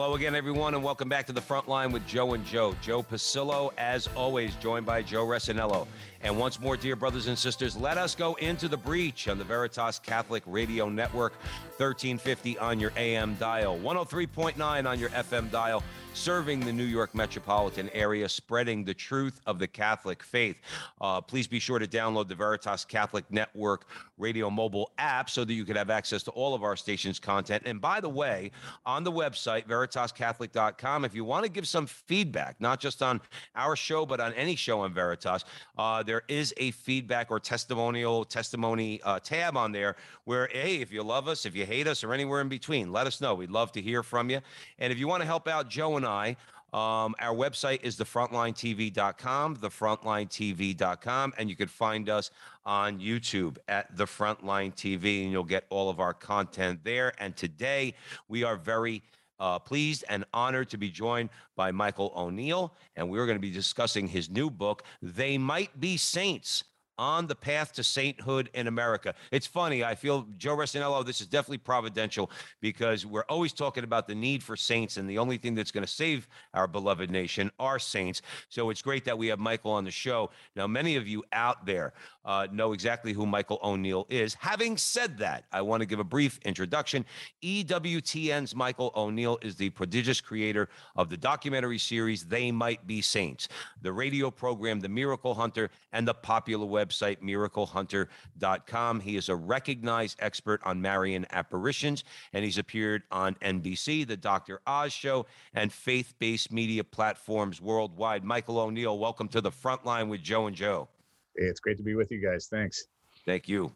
Hello again, everyone, and welcome back to the front line with Joe and Joe. Joe Pasillo, as always, joined by Joe Resinello. And once more, dear brothers and sisters, let us go into the breach on the Veritas Catholic Radio Network, 1350 on your AM dial, 103.9 on your FM dial, serving the New York metropolitan area, spreading the truth of the Catholic faith. Uh, please be sure to download the Veritas Catholic Network radio mobile app so that you can have access to all of our station's content. And by the way, on the website, veritascatholic.com, if you want to give some feedback, not just on our show, but on any show on Veritas, uh, there is a feedback or testimonial testimony uh, tab on there where, hey, if you love us, if you hate us, or anywhere in between, let us know. We'd love to hear from you. And if you want to help out Joe and I, um, our website is thefrontlinetv.com, thefrontlinetv.com, and you can find us on YouTube at The Frontline TV, and you'll get all of our content there. And today we are very uh, pleased and honored to be joined by Michael O'Neill, and we're going to be discussing his new book, They Might Be Saints on the path to sainthood in America. It's funny. I feel, Joe Resinello, this is definitely providential because we're always talking about the need for saints, and the only thing that's going to save our beloved nation are saints. So it's great that we have Michael on the show. Now, many of you out there uh, know exactly who Michael O'Neill is. Having said that, I want to give a brief introduction. EWTN's Michael O'Neill is the prodigious creator of the documentary series They Might Be Saints, the radio program The Miracle Hunter, and the popular website miraclehunter.com. He is a recognized expert on Marian apparitions, and he's appeared on NBC, The Dr. Oz Show, and faith based media platforms worldwide. Michael O'Neill, welcome to the front line with Joe and Joe. Hey, it's great to be with you guys. Thanks. Thank you.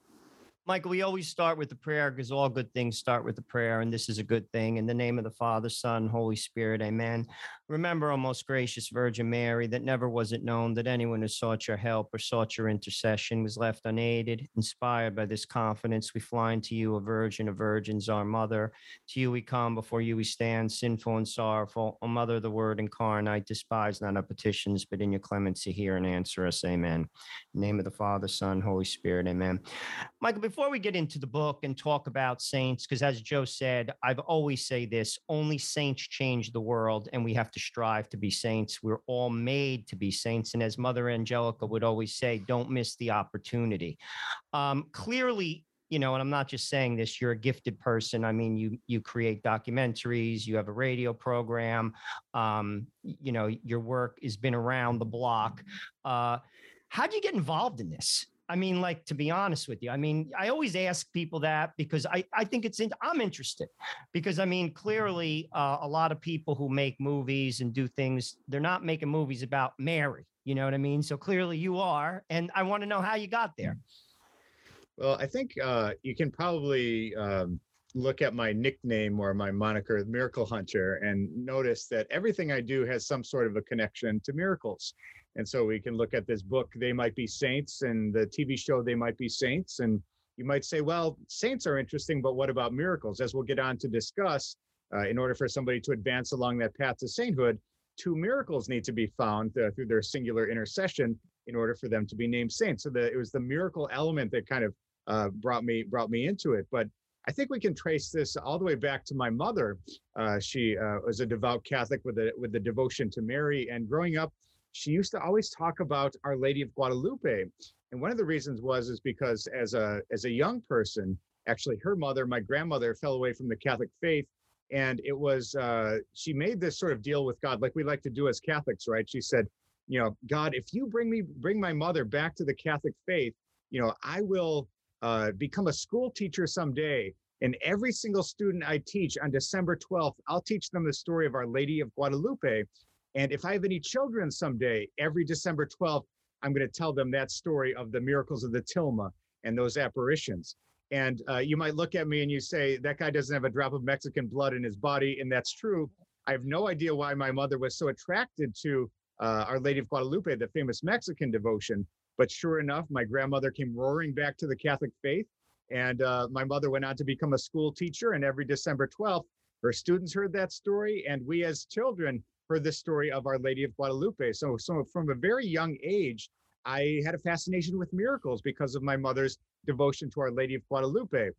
Michael, we always start with the prayer because all good things start with the prayer, and this is a good thing. In the name of the Father, Son, Holy Spirit, amen. Remember, O most gracious Virgin Mary, that never was it known that anyone who sought your help or sought your intercession was left unaided. Inspired by this confidence, we fly into you, a virgin of virgins, our mother. To you we come, before you we stand, sinful and sorrowful. O Mother of the Word incarnate, despise not our petitions, but in your clemency hear and answer us, amen. Name of the Father, Son, Holy Spirit, amen. Michael, before we get into the book and talk about saints, because as Joe said, I've always say this: only saints change the world, and we have to strive to be saints. We're all made to be saints, and as Mother Angelica would always say, don't miss the opportunity. Um, clearly, you know, and I'm not just saying this, you're a gifted person. I mean, you you create documentaries, you have a radio program, um, you know, your work has been around the block. Uh, how do you get involved in this? I mean, like to be honest with you, I mean, I always ask people that because I, I think it's in, I'm interested because I mean, clearly, uh, a lot of people who make movies and do things, they're not making movies about Mary. You know what I mean? So clearly, you are, and I want to know how you got there. Well, I think uh, you can probably um, look at my nickname or my moniker, Miracle Hunter, and notice that everything I do has some sort of a connection to miracles. And so we can look at this book, They Might Be Saints, and the TV show, They Might Be Saints. And you might say, well, saints are interesting, but what about miracles? As we'll get on to discuss, uh, in order for somebody to advance along that path to sainthood, two miracles need to be found uh, through their singular intercession in order for them to be named saints. So the, it was the miracle element that kind of uh, brought me brought me into it. But I think we can trace this all the way back to my mother. Uh, she uh, was a devout Catholic with a with the devotion to Mary, and growing up, she used to always talk about Our Lady of Guadalupe. And one of the reasons was is because as a as a young person, actually her mother, my grandmother, fell away from the Catholic faith. And it was uh, she made this sort of deal with God, like we like to do as Catholics, right? She said, you know, God, if you bring me bring my mother back to the Catholic faith, you know, I will uh, become a school teacher someday. And every single student I teach on December 12th, I'll teach them the story of Our Lady of Guadalupe. And if I have any children someday, every December 12th, I'm going to tell them that story of the miracles of the Tilma and those apparitions. And uh, you might look at me and you say, that guy doesn't have a drop of Mexican blood in his body. And that's true. I have no idea why my mother was so attracted to uh, Our Lady of Guadalupe, the famous Mexican devotion. But sure enough, my grandmother came roaring back to the Catholic faith. And uh, my mother went on to become a school teacher. And every December 12th, her students heard that story. And we as children heard the story of Our Lady of Guadalupe. So, so from a very young age, I had a fascination with miracles because of my mother's devotion to Our Lady of Guadalupe.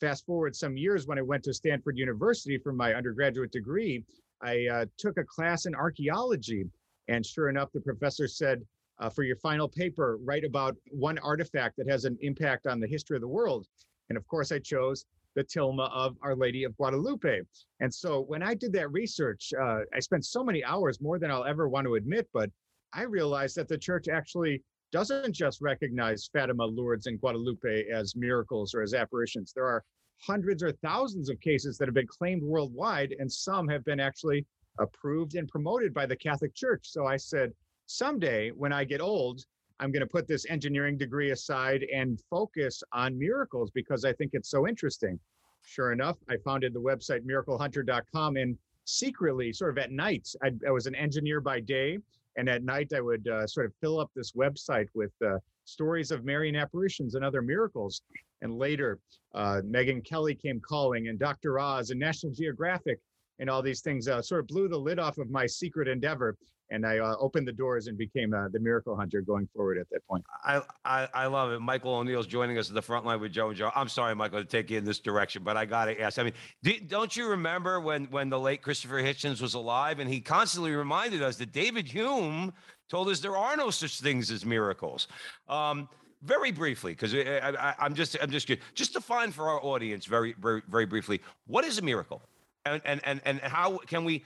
Fast forward some years when I went to Stanford University for my undergraduate degree, I uh, took a class in archaeology. And sure enough, the professor said, uh, for your final paper, write about one artifact that has an impact on the history of the world. And of course, I chose the tilma of Our Lady of Guadalupe. And so when I did that research, uh, I spent so many hours, more than I'll ever want to admit, but I realized that the church actually doesn't just recognize Fatima, Lourdes, and Guadalupe as miracles or as apparitions. There are hundreds or thousands of cases that have been claimed worldwide, and some have been actually approved and promoted by the Catholic Church. So I said, someday when I get old, I'm going to put this engineering degree aside and focus on miracles because I think it's so interesting. Sure enough, I founded the website miraclehunter.com and secretly, sort of at night, I, I was an engineer by day and at night, I would uh, sort of fill up this website with uh, stories of Marian apparitions and other miracles. And later, uh, Megyn Kelly came calling, and Dr. Oz and National Geographic, and all these things uh, sort of blew the lid off of my secret endeavor and I uh, opened the doors and became uh, the miracle hunter going forward at that point. I, I, I love it. Michael O'Neill's joining us at the front line with Joe and Joe. I'm sorry, Michael, to take you in this direction, but I got to ask. I mean, do, don't you remember when when the late Christopher Hitchens was alive and he constantly reminded us that David Hume told us there are no such things as miracles. Um, very briefly, because I'm just I'm just just define for our audience very very very briefly what is a miracle, and and and and how can we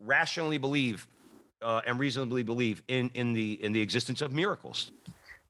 rationally believe uh, and reasonably believe in in the in the existence of miracles.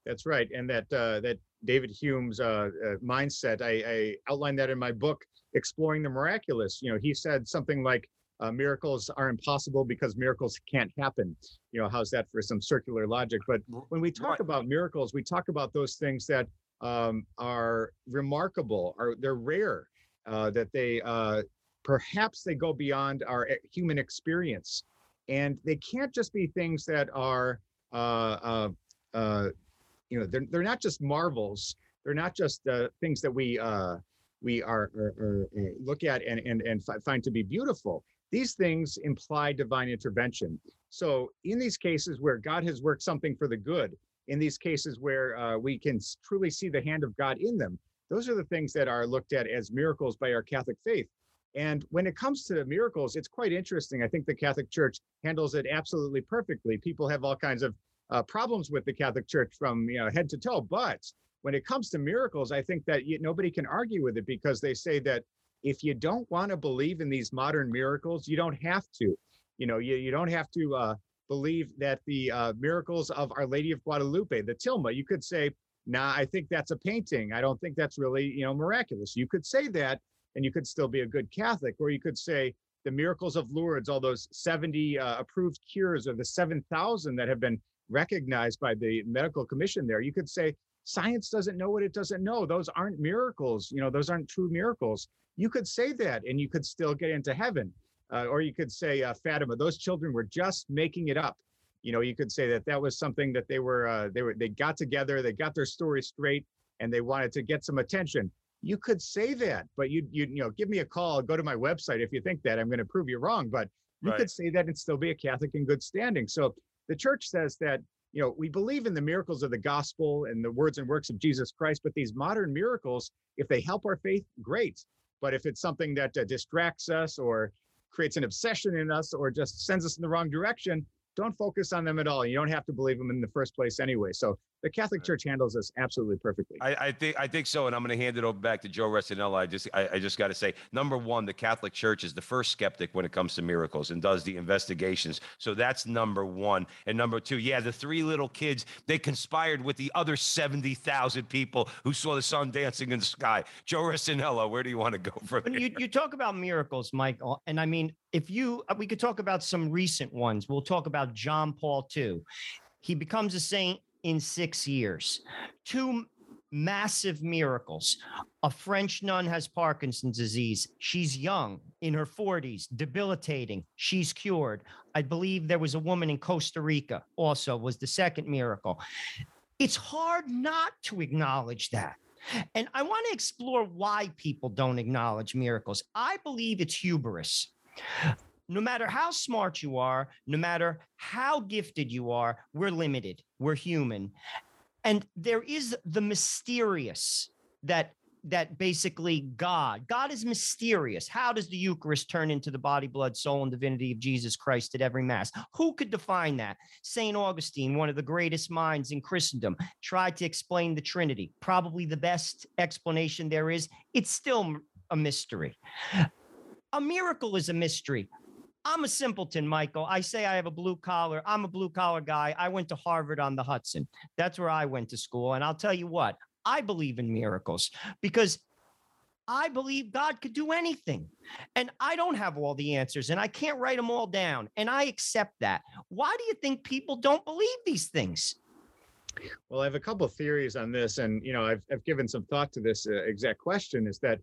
That's right, and that uh, that David Hume's uh, uh, mindset. I, I outlined that in my book, Exploring the Miraculous. You know, he said something like, uh, "Miracles are impossible because miracles can't happen." You know, how's that for some circular logic? But when we talk right. about miracles, we talk about those things that um, are remarkable, are they're rare, uh, that they uh, perhaps they go beyond our eh, human experience and they can't just be things that are uh, uh, uh, you know they're, they're not just marvels. They're not just uh, things that we uh, we are, are, are, look at and and, and find to be beautiful. These things imply divine intervention. So in these cases where god has worked something for the good in these cases where uh, we can truly see the hand of god in them those are the things that are looked at as miracles by our catholic faith and when it comes to miracles, it's quite interesting. I think the Catholic Church handles it absolutely perfectly. People have all kinds of uh, problems with the Catholic Church from you know head to toe, but when it comes to miracles, I think that you, nobody can argue with it because they say that if you don't want to believe in these modern miracles, you don't have to. You know, you, you don't have to uh, believe that the uh, miracles of Our Lady of Guadalupe, the Tilma, you could say, nah, I think that's a painting. I don't think that's really, you know, miraculous. You could say that, and you could still be a good Catholic. Or you could say the miracles of Lourdes, all those 70 uh, approved cures or the 7,000 that have been recognized by the medical commission there. You could say science doesn't know what it doesn't know. Those aren't miracles. You know, those aren't true miracles. You could say that and you could still get into heaven. Uh, or you could say uh, Fatima, those children were just making it up. You know, you could say that that was something that they were, uh, they were, they got together, they got their story straight, and they wanted to get some attention you could say that, but you you you know, give me a call, go to my website if you think that I'm going to prove you wrong. But you right. could say that and still be a Catholic in good standing. So the church says that you know we believe in the miracles of the gospel and the words and works of Jesus Christ, but these modern miracles, if they help our faith, great. But if it's something that uh, distracts us or creates an obsession in us or just sends us in the wrong direction, don't focus on them at all. You don't have to believe them in the first place anyway. So the Catholic uh, Church handles this absolutely perfectly. I, I think I think so, and I'm going to hand it over back to Joe Resinello. I just I, I just got to say, number one, the Catholic Church is the first skeptic when it comes to miracles and does the investigations. So that's number one. And number two, yeah, the three little kids they conspired with the other seventy thousand people who saw the sun dancing in the sky. Joe Resinello, where do you want to go from when you, you talk about miracles, Michael, and I mean, if you uh, we could talk about some recent ones. We'll talk about John Paul II. He becomes a saint in six years. Two massive miracles. A French nun has Parkinson's disease. She's young, in her 40s, debilitating. She's cured. I believe there was a woman in Costa Rica also was the second miracle. It's hard not to acknowledge that. And I want to explore why people don't acknowledge miracles. I believe it's hubris. No matter how smart you are, no matter how gifted you are, we're limited. We're human. And there is the mysterious that that basically God, God is mysterious. How does the Eucharist turn into the body, blood, soul, and divinity of Jesus Christ at every Mass? Who could define that? St. Augustine, one of the greatest minds in Christendom, tried to explain the Trinity. Probably the best explanation there is. It's still a mystery. A miracle is a mystery. I'm a simpleton, Michael. I say I have a blue collar. I'm a blue collar guy. I went to Harvard on the Hudson. That's where I went to school. And I'll tell you what, I believe in miracles because I believe God could do anything. And I don't have all the answers and I can't write them all down. And I accept that. Why do you think people don't believe these things? Well, I have a couple of theories on this, and you know, I've, I've given some thought to this uh, exact question. Is that,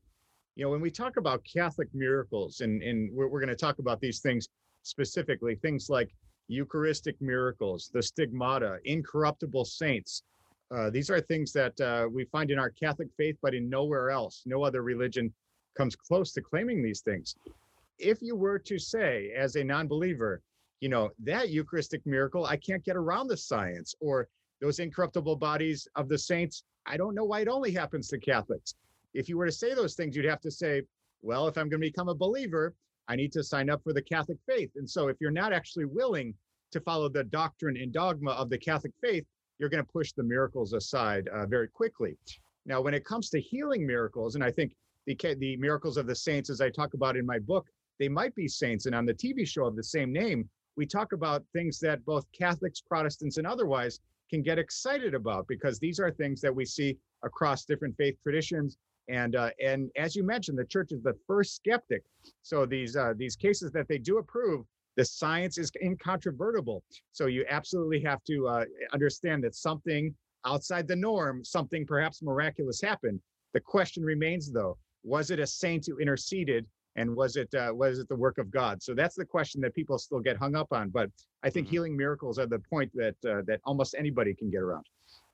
you know, when we talk about Catholic miracles, and and we're, we're going to talk about these things specifically, things like Eucharistic miracles, the stigmata, incorruptible saints, uh, these are things that uh, we find in our Catholic faith, but in nowhere else. No other religion comes close to claiming these things. If you were to say, as a non believer, you know, that Eucharistic miracle, I can't get around the science, or those incorruptible bodies of the saints, I don't know why it only happens to Catholics. If you were to say those things, you'd have to say, well, if I'm going to become a believer, I need to sign up for the Catholic faith. And so if you're not actually willing to follow the doctrine and dogma of the Catholic faith, you're going to push the miracles aside uh, very quickly. Now, when it comes to healing miracles, and I think the, the miracles of the saints, as I talk about in my book, they might be saints. And on the TV show of the same name, we talk about things that both Catholics, Protestants, and otherwise can get excited about because these are things that we see across different faith traditions. And uh, and as you mentioned, the church is the first skeptic. So these uh, these cases that they do approve the science is incontrovertible. So you absolutely have to uh, understand that something outside the norm, something perhaps miraculous happened. The question remains, though, was it a saint who interceded, and was it uh, was it the work of God? So that's the question that people still get hung up on. But I think mm-hmm. healing miracles are the point that uh, that almost anybody can get around.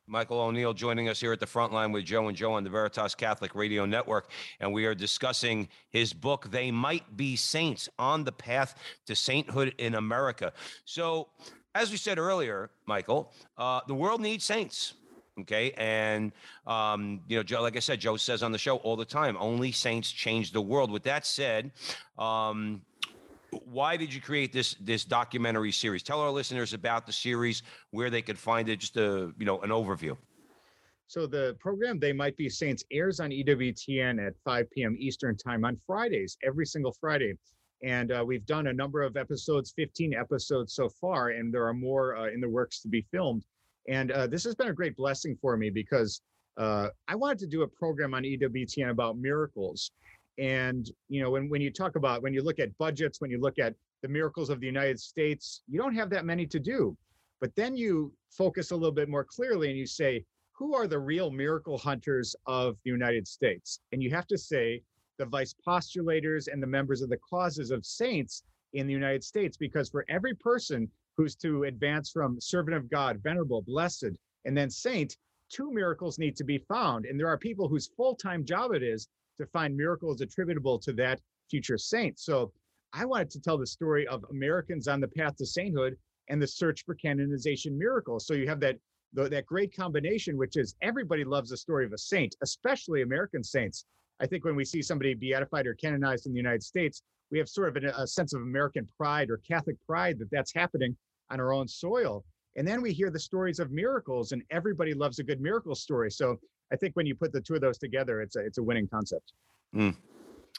Michael O'Neill joining us here at the front line with Joe and Joe on the Veritas Catholic Radio Network. And we are discussing his book, They Might Be Saints on the Path to Sainthood in America. So, as we said earlier, Michael, uh, the world needs saints. Okay. And, um, you know, Joe, like I said, Joe says on the show all the time, only saints change the world. With that said, um, why did you create this this documentary series? Tell our listeners about the series, where they could find it, just a you know an overview. So the program They Might Be Saints airs on EWTN at 5 p.m. Eastern time on Fridays, every single Friday. And uh, we've done a number of episodes, 15 episodes so far, and there are more uh, in the works to be filmed. And uh, this has been a great blessing for me because uh, I wanted to do a program on EWTN about miracles. And you know, when when you talk about when you look at budgets, when you look at the miracles of the United States, you don't have that many to do. But then you focus a little bit more clearly and you say, who are the real miracle hunters of the United States? And you have to say the vice postulators and the members of the causes of saints in the United States, because for every person who's to advance from servant of God, venerable, blessed, and then saint, two miracles need to be found. And there are people whose full time job it is to find miracles attributable to that future saint. So I wanted to tell the story of Americans on the path to sainthood and the search for canonization miracles. So you have that that great combination, which is everybody loves the story of a saint, especially American saints. I think when we see somebody beatified or canonized in the United States, we have sort of a, a sense of American pride or Catholic pride that that's happening on our own soil. And then we hear the stories of miracles, and everybody loves a good miracle story. So I think when you put the two of those together, it's a it's a winning concept. Mm.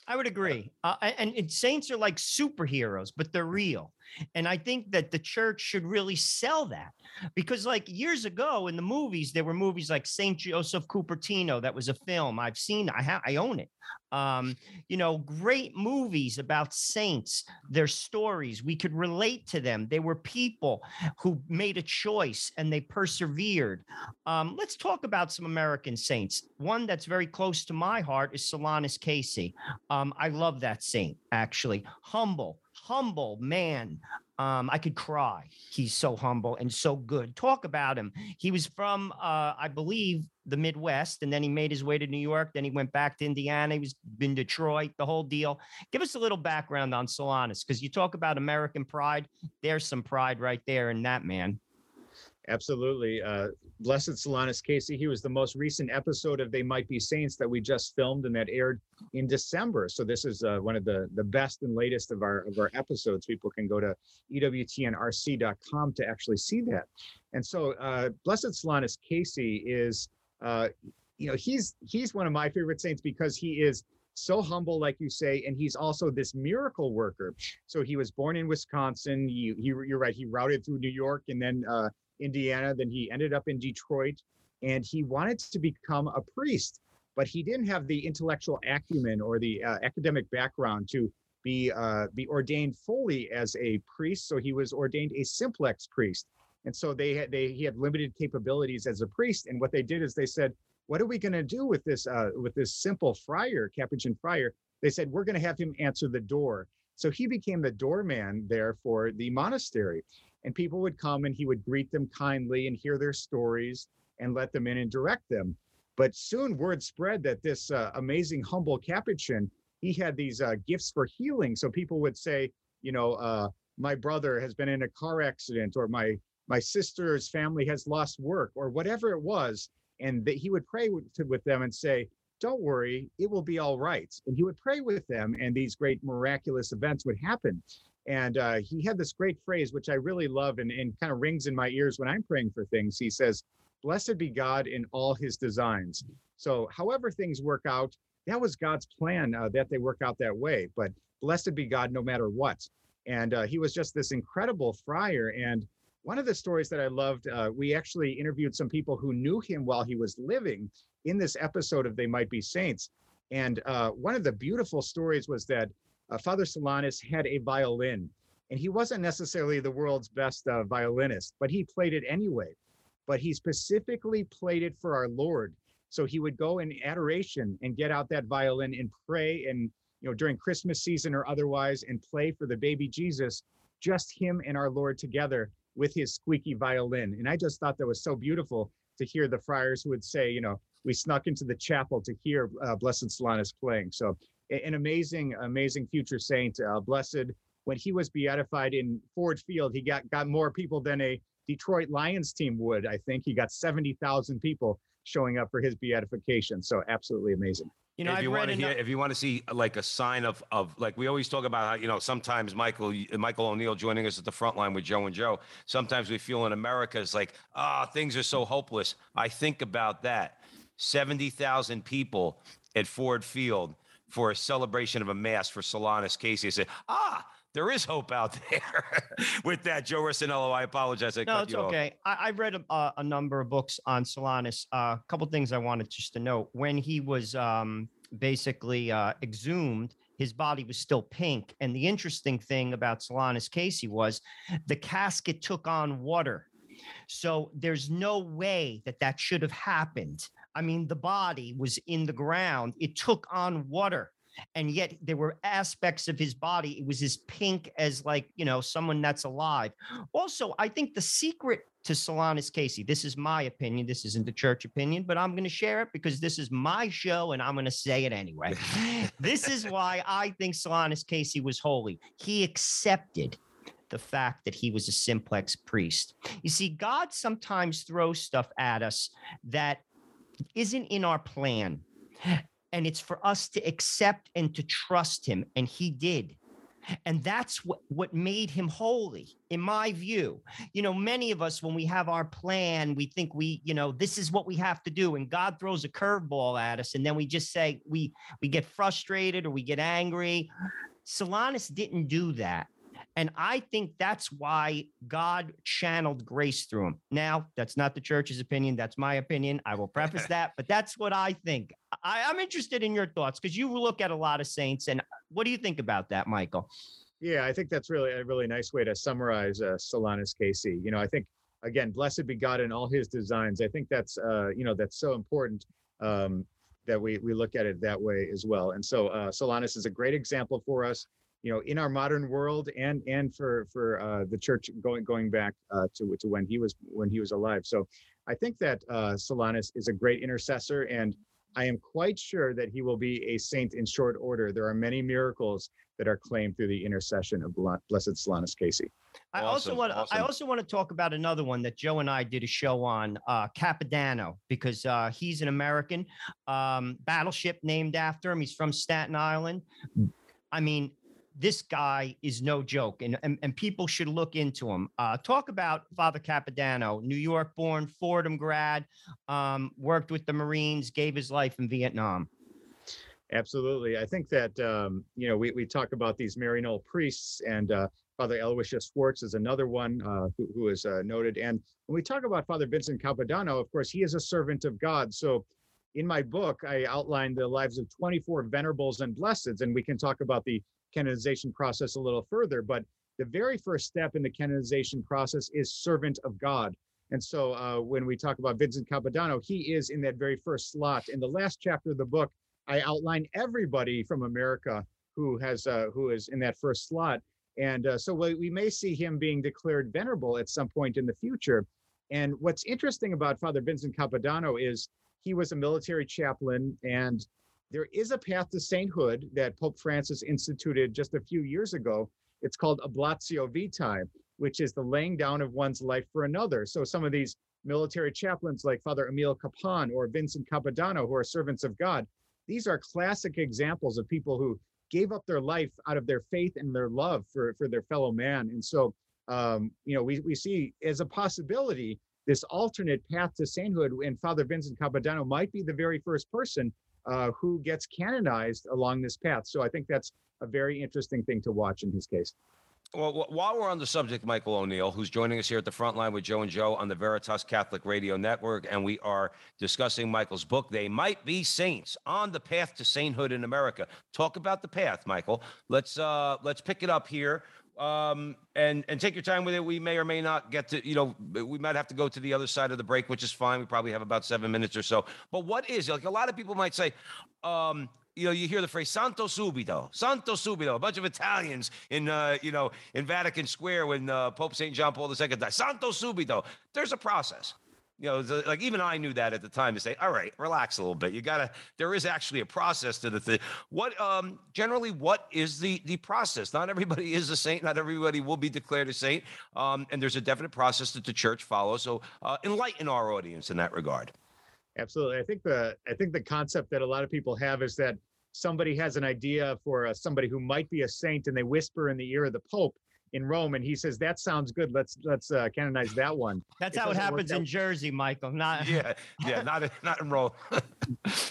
I would agree. Uh, and, and, saints are like superheroes, but they're real. And I think that the church should really sell that because, like years ago in the movies, there were movies like Saint Joseph Cupertino. That was a film I've seen. I have. I own it. Um, you know, great movies about saints. Their stories we could relate to them. They were people who made a choice and they persevered. Um, let's talk about some American saints. One that's very close to my heart is Solanus Casey. Um, I love that saint actually. Humble, humble man. Um, I could cry. He's so humble and so good. Talk about him. He was from, uh, I believe, the Midwest, and then he made his way to New York. Then he went back to Indiana. He was in Detroit, the whole deal. Give us a little background on Solanus because you talk about American pride. There's some pride right there in that man. Absolutely. Uh, Blessed Solanus Casey, he was the most recent episode of They Might Be Saints that we just filmed and that aired in December. So this is uh, one of the, the best and latest of our of our episodes. People can go to ewtnrc.com to actually see that. And so uh, Blessed Solanus Casey is, uh, you know, he's he's one of my favorite saints because he is so humble, like you say, and he's also this miracle worker. So he was born in Wisconsin. He, he you're right. He routed through New York and then uh, Indiana. Then he ended up in Detroit, and he wanted to become a priest, but he didn't have the intellectual acumen or the uh, academic background to be uh, be ordained fully as a priest. So he was ordained a simplex priest, and so they had they he had limited capabilities as a priest. And what they did is they said, "What are we going to do with this uh, with this simple friar, Capuchin friar?" They said, "We're going to have him answer the door." So he became the doorman there for the monastery and people would come and he would greet them kindly and hear their stories and let them in and direct them. But soon word spread that this uh, amazing, humble Capuchin, he had these uh, gifts for healing. So people would say, you know, uh, my brother has been in a car accident, or my my sister's family has lost work, or whatever it was, and that he would pray with, with them and say, "Don't worry, it will be all right." And he would pray with them, and these great miraculous events would happen. And uh, he had this great phrase, which I really love and, and kind of rings in my ears when I'm praying for things. He says, Blessed be God in all his designs. So, however things work out, that was God's plan uh, that they work out that way. But blessed be God no matter what. And uh, he was just this incredible friar. And one of the stories that I loved, uh, we actually interviewed some people who knew him while he was living in this episode of They Might Be Saints. And uh, one of the beautiful stories was that uh, Father Solanus had a violin, and he wasn't necessarily the world's best uh, violinist, but he played it anyway. But he specifically played it for our Lord. So he would go in adoration and get out that violin and pray, and you know during Christmas season or otherwise, and play for the baby Jesus, just him and our Lord together with his squeaky violin. And I just thought that was so beautiful to hear the friars who would say, you know, we snuck into the chapel to hear uh, Blessed Solanus playing. So an amazing, amazing future saint, uh, blessed. When he was beatified in Ford Field, he got got more people than a Detroit Lions team would. I think he got seventy thousand people showing up for his beatification. So absolutely amazing. You know, if I've you want to hear, if you want to see like a sign of of like we always talk about how you know sometimes Michael Michael O'Neill joining us at the front line with Joe and Joe. Sometimes we feel in America it's like ah oh, things are so hopeless. I think about that seventy thousand people at Ford Field for a celebration of a mass for Solanus Casey. I said, ah, there is hope out there with that. Joe Rossinello, I apologize. I no, it's okay. I, I, read a, a, number of books on Solanus. Uh, a uh, couple things I wanted just to note. When he was um, basically uh, exhumed, his body was still pink. And the interesting thing about Solanus Casey was the casket took on water. So there's no way that that should have happened. I mean, the body was in the ground, it took on water. And yet there were aspects of his body, it was as pink as like, you know, someone that's alive. Also, I think the secret to Solanus Casey, this is my opinion. This isn't the church opinion, but I'm going to share it because this is my show and I'm going to say it anyway. this is why I think Solanus Casey was holy. He accepted the fact that he was a simplex priest. You see, God sometimes throws stuff at us that isn't in our plan. And it's for us to accept and to trust him. And he did. And that's what, what made him holy, in my view. You know, many of us, when we have our plan, we think we, you know, this is what we have to do. And God throws a curveball at us. And then we just say, we we get frustrated or we get angry. Solanus didn't do that. And I think that's why God channeled grace through him. Now, that's not the church's opinion. That's my opinion. I will preface that, but that's what I think. I, I'm interested in your thoughts because you look at a lot of saints. And what do you think about that, Michael? Yeah, I think that's really a really nice way to summarize uh, Solanus Casey. You know, I think again, blessed be God in all His designs. I think that's uh, you know that's so important um, that we we look at it that way as well. And so uh, Solanus is a great example for us. You know, in our modern world, and and for for uh, the church going going back uh, to to when he was when he was alive. So, I think that uh, Solanus is a great intercessor, and I am quite sure that he will be a saint in short order. There are many miracles that are claimed through the intercession of Blessed Solanus Casey. I also want awesome. I also want to talk about another one that Joe and I did a show on, uh, Capodanno, because uh, he's an American um, battleship named after him. He's from Staten Island. I mean, this guy is no joke, and and, and people should look into him. Uh, talk about Father Capodanno, New York born, Fordham grad, um, worked with the Marines, gave his life in Vietnam. Absolutely. I think that, um, you know, we, we talk about these Maryknoll priests and uh, Father Aloysius Schwartz is another one uh, who, who is uh, noted. And when we talk about Father Vincent Capodanno, of course, he is a servant of God. So in my book, I outlined the lives of 24 venerables and blesseds, and we can talk about the canonization process a little further. But the very first step in the canonization process is servant of God. And so uh, when we talk about Vincent Capodanno, he is in that very first slot. In the last chapter of the book, I outline everybody from America who has uh, who is in that first slot, and uh, so we, we may see him being declared venerable at some point in the future. And what's interesting about Father Vincent Capodanno is he was a military chaplain, and there is a path to sainthood that Pope Francis instituted just a few years ago. It's called oblatio vitae, which is the laying down of one's life for another. So some of these military chaplains like Father Emil Kapaun or Vincent Capodanno, who are servants of God, these are classic examples of people who gave up their life out of their faith and their love for, for their fellow man. And so, um, you know, we, we see as a possibility this alternate path to sainthood, and Father Vincent Capodanno might be the very first person uh, who gets canonized along this path. So I think that's a very interesting thing to watch in his case. Well, while we're on the subject, Michael O'Neill, who's joining us here at the front line with Joe and Joe on the Veritas Catholic Radio Network, and we are discussing Michael's book, They Might Be Saints on the Path to Sainthood in America. Talk about the path, Michael. Let's uh let's pick it up here. Um and and take your time with it. We may or may not get to, you know, we might have to go to the other side of the break, which is fine. We probably have about seven minutes or so. But what is like a lot of people might say, um, you know, you hear the phrase "Santo Subito," "Santo Subito." A bunch of Italians in, uh, you know, in Vatican Square when uh, Pope Saint John Paul II died. "Santo Subito." There's a process. You know, like even I knew that at the time to say, "All right, relax a little bit. You gotta." There is actually a process to the thing. What, um, generally, what is the the process? Not everybody is a saint. Not everybody will be declared a saint. Um, and there's a definite process that the church follows. So, uh, enlighten our audience in that regard. Absolutely. I think the I think the concept that a lot of people have is that somebody has an idea for uh, somebody who might be a saint, and they whisper in the ear of the Pope in Rome, and he says, "That sounds good. Let's let's uh, canonize that one." That's It how it happens in Jersey, Michael. Not Yeah, yeah, not not in Rome.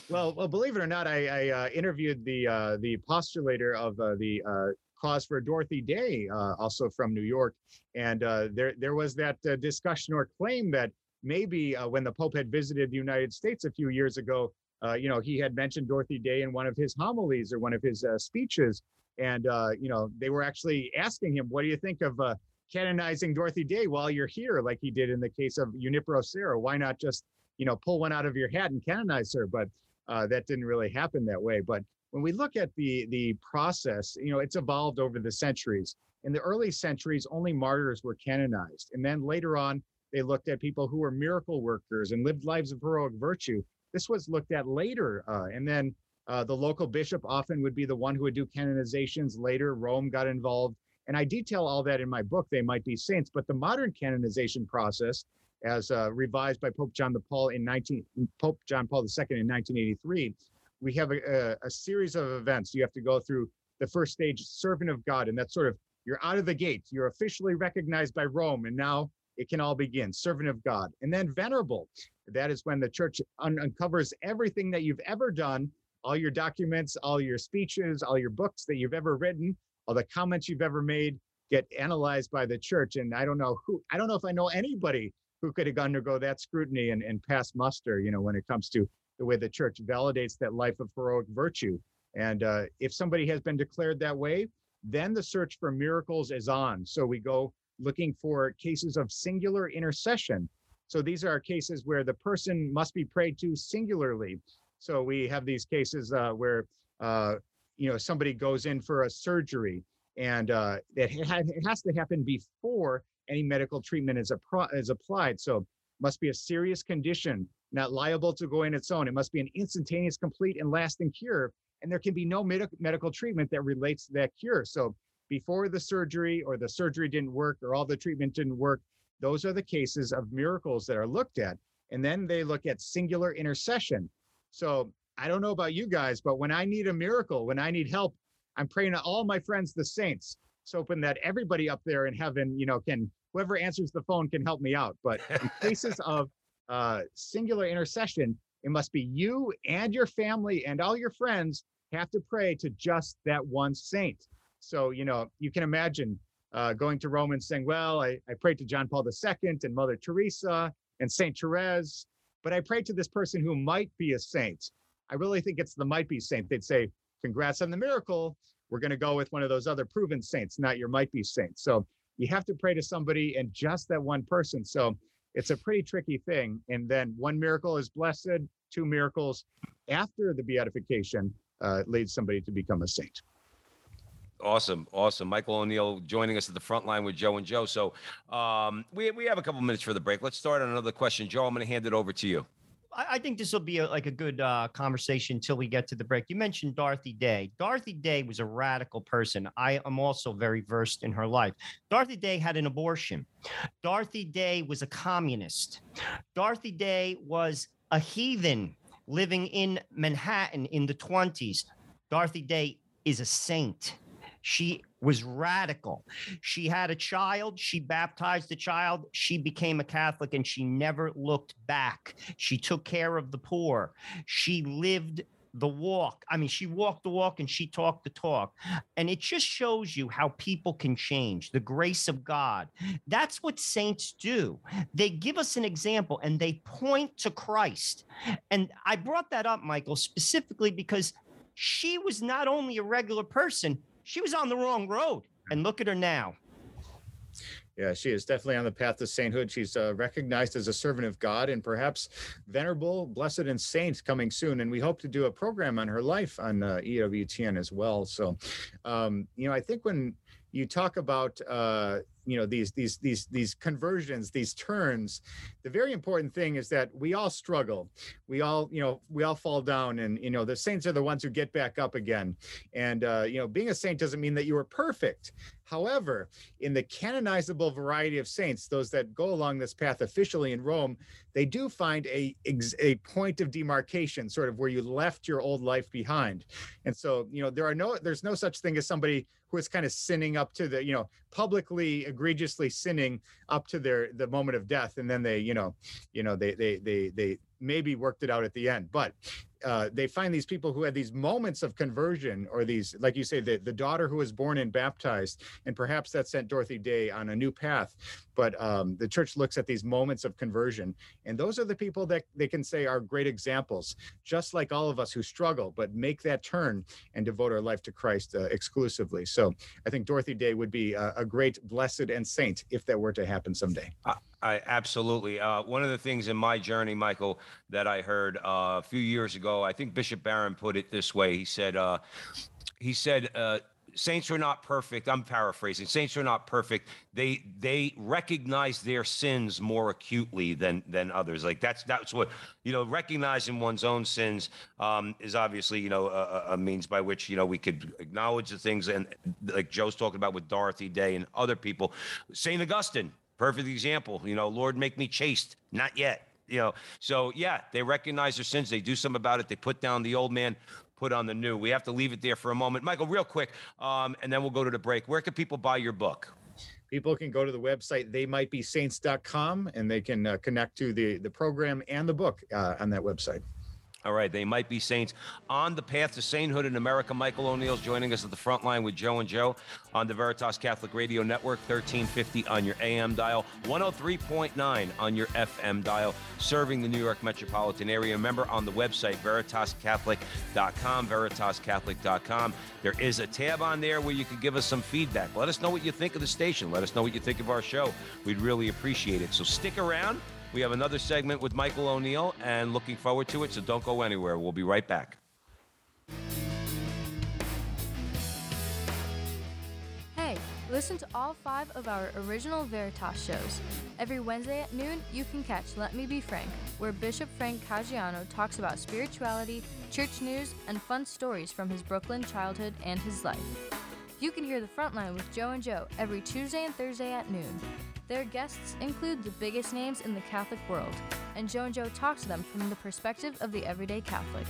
Well, well, believe it or not, I, I uh, interviewed the uh, the postulator of uh, the uh, cause for Dorothy Day, uh, also from New York, and uh, there there was that uh, discussion or claim that maybe uh, when the Pope had visited the United States a few years ago, uh, you know, he had mentioned Dorothy Day in one of his homilies or one of his uh, speeches, and uh, you know, they were actually asking him, "What do you think of?" Uh, canonizing Dorothy Day while you're here, like he did in the case of Junipero Serra. Why not just, you know, pull one out of your hat and canonize her? But uh, that didn't really happen that way. But when we look at the the process, you know, it's evolved over the centuries. In the early centuries, only martyrs were canonized, and then later on, they looked at people who were miracle workers and lived lives of heroic virtue. This was looked at later, uh, and then uh, the local bishop often would be the one who would do canonizations. Later, Rome got involved, and I detail all that in my book. They might be saints, but the modern canonization process, as uh, revised by Pope John Paul in 19 Pope John Paul II in 1983, we have a, a, a series of events. You have to go through the first stage, servant of God, and that's sort of you're out of the gate. You're officially recognized by Rome, and now it can all begin. Servant of God, and then venerable. That is when the church un- uncovers everything that you've ever done, all your documents, all your speeches, all your books that you've ever written, all the comments you've ever made, get analyzed by the church. And I don't know who, I don't know if I know anybody who could have undergo that scrutiny and, and pass muster, you know, when it comes to the way the church validates that life of heroic virtue. And uh, if somebody has been declared that way, then the search for miracles is on. So we go looking for cases of singular intercession. So these are cases where the person must be prayed to singularly. So we have these cases uh, where uh, you know somebody goes in for a surgery and uh, it, it has to happen before any medical treatment is, is applied. So must be a serious condition, not liable to go in its own. It must be an instantaneous, complete, and lasting cure. And there can be no med- medical treatment that relates to that cure. So before the surgery or the surgery didn't work or all the treatment didn't work, those are the cases of miracles that are looked at. And then they look at singular intercession. So I don't know about you guys, but when I need a miracle, when I need help, I'm praying to all my friends, the saints, so hoping that everybody up there in heaven, you know, can whoever answers the phone can help me out. But in cases of uh, singular intercession, it must be you and your family and all your friends have to pray to just that one saint. So, you know, you can imagine uh, going to Rome and saying, well, I, I prayed to John Paul II and Mother Teresa and Saint Therese, but I pray to this person who might be a saint. I really think it's the might be saint. They'd say, congrats on the miracle. We're going to go with one of those other proven saints, not your might be saint. So you have to pray to somebody and just that one person. So it's a pretty tricky thing. And then one miracle is blessed, two miracles after the beatification uh, leads somebody to become a saint. Awesome, awesome. Michael O'Neill joining us at the front line with Joe and Joe. So um, we we have a couple minutes for the break. Let's start on another question. Joe, I'm going to hand it over to you. I, think this will be a, like a good uh, conversation until we get to the break. You mentioned Dorothy Day. Dorothy Day was a radical person. I am also very versed in her life. Dorothy Day had an abortion. Dorothy Day was a communist. Dorothy Day was a heathen living in Manhattan in the 20s. Dorothy Day is a saint. She was radical. She had a child. She baptized the child. She became a Catholic and she never looked back. She took care of the poor. She lived the walk. I mean, she walked the walk and she talked the talk. And it just shows you how people can change the grace of God. That's what saints do. They give us an example and they point to Christ. And I brought that up, Michael, specifically because she was not only a regular person, she was on the wrong road. And look at her now. Yeah, she is definitely on the path to sainthood. She's uh, recognized as a servant of God and perhaps venerable, blessed, and saint coming soon. And we hope to do a program on her life on uh, EWTN as well. So, um, you know, I think when you talk about uh, you know these these these these conversions these turns the very important thing is that we all struggle. We all you know we all fall down and you know the saints are the ones who get back up again. And uh, you know being a saint doesn't mean that you are perfect. However, in the canonizable variety of saints, those that go along this path officially in Rome, they do find a, a point of demarcation, sort of where you left your old life behind. And so, you know, there are no, there's no such thing as somebody who is kind of sinning up to the, you know, publicly egregiously sinning up to their the moment of death, and then they, you know, you know, they they they they maybe worked it out at the end. But uh, they find these people who had these moments of conversion or these like you say the, the daughter who was born and baptized and perhaps that sent dorothy day on a new path. But um, the church looks at these moments of conversion and those are the people that they can say are great examples just like all of us who struggle but make that turn and devote our life to christ uh, exclusively. So i think dorothy day would be a, a, great blessed and saint if that were to happen someday I, absolutely uh, one of the things in my journey michael that i heard uh, a few years ago i think bishop barron put it this way he said uh, he said uh, saints are not perfect. I'm paraphrasing. Saints are not perfect. They they recognize their sins more acutely than than others. Like that's that's what you know. Recognizing one's own sins um, is obviously you know a, a, means by which you know we could acknowledge the things and like Joe's talking about with Dorothy Day and other people. Saint Augustine, perfect example. You know, Lord, make me chaste. Not yet you know so yeah they recognize their sins they do something about it they put down the old man put on the new. We have to leave it there for a moment. Michael, real quick, um, and then we'll go to the break. Where can people buy your book? People can go to the website theymightbesaints.com and they can uh, connect to the the program and the book uh, on that website. All right, they might be saints on the path to sainthood in America. Michael O'Neill's joining us at the front line with Joe and Joe on the Veritas Catholic Radio Network, 1350 on your AM dial, 103.9 on your FM dial, serving the New York metropolitan area. Remember on the website, veritascatholic.com, veritascatholic.com. There is a tab on there where you can give us some feedback. Let us know what you think of the station. Let us know what you think of our show. We'd really appreciate it. So stick around. We have another segment with Michael O'Neill and looking forward to it, so don't go anywhere. We'll be right back. Hey, listen to all five of our original Veritas shows. Every Wednesday at noon, you can catch Let Me Be Frank, where Bishop Frank Caggiano talks about spirituality, church news, and fun stories from his Brooklyn childhood and his life. You can hear the Frontline with Joe and Joe every Tuesday and Thursday at noon. Their guests include the biggest names in the Catholic world, and Joe and Joe talk to them from the perspective of the everyday Catholic.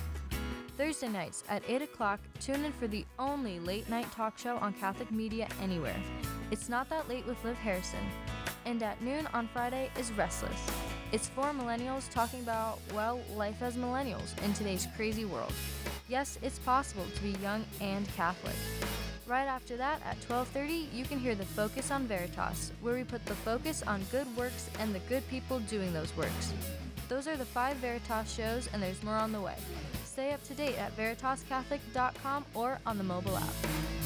Thursday nights at 8 o'clock, tune in for the only late night talk show on Catholic media anywhere. It's Not That Late with Liv Harrison. And at noon on Friday is Restless. It's four millennials talking about, well, life as millennials in today's crazy world. Yes, it's possible to be young and Catholic. Right after that, at 12:30, you can hear the Focus on Veritas, where we put the focus on good works and the good people doing those works. Those are the five Veritas shows, and there's more on the way. Stay up to date at veritascatholic.com or on the mobile app.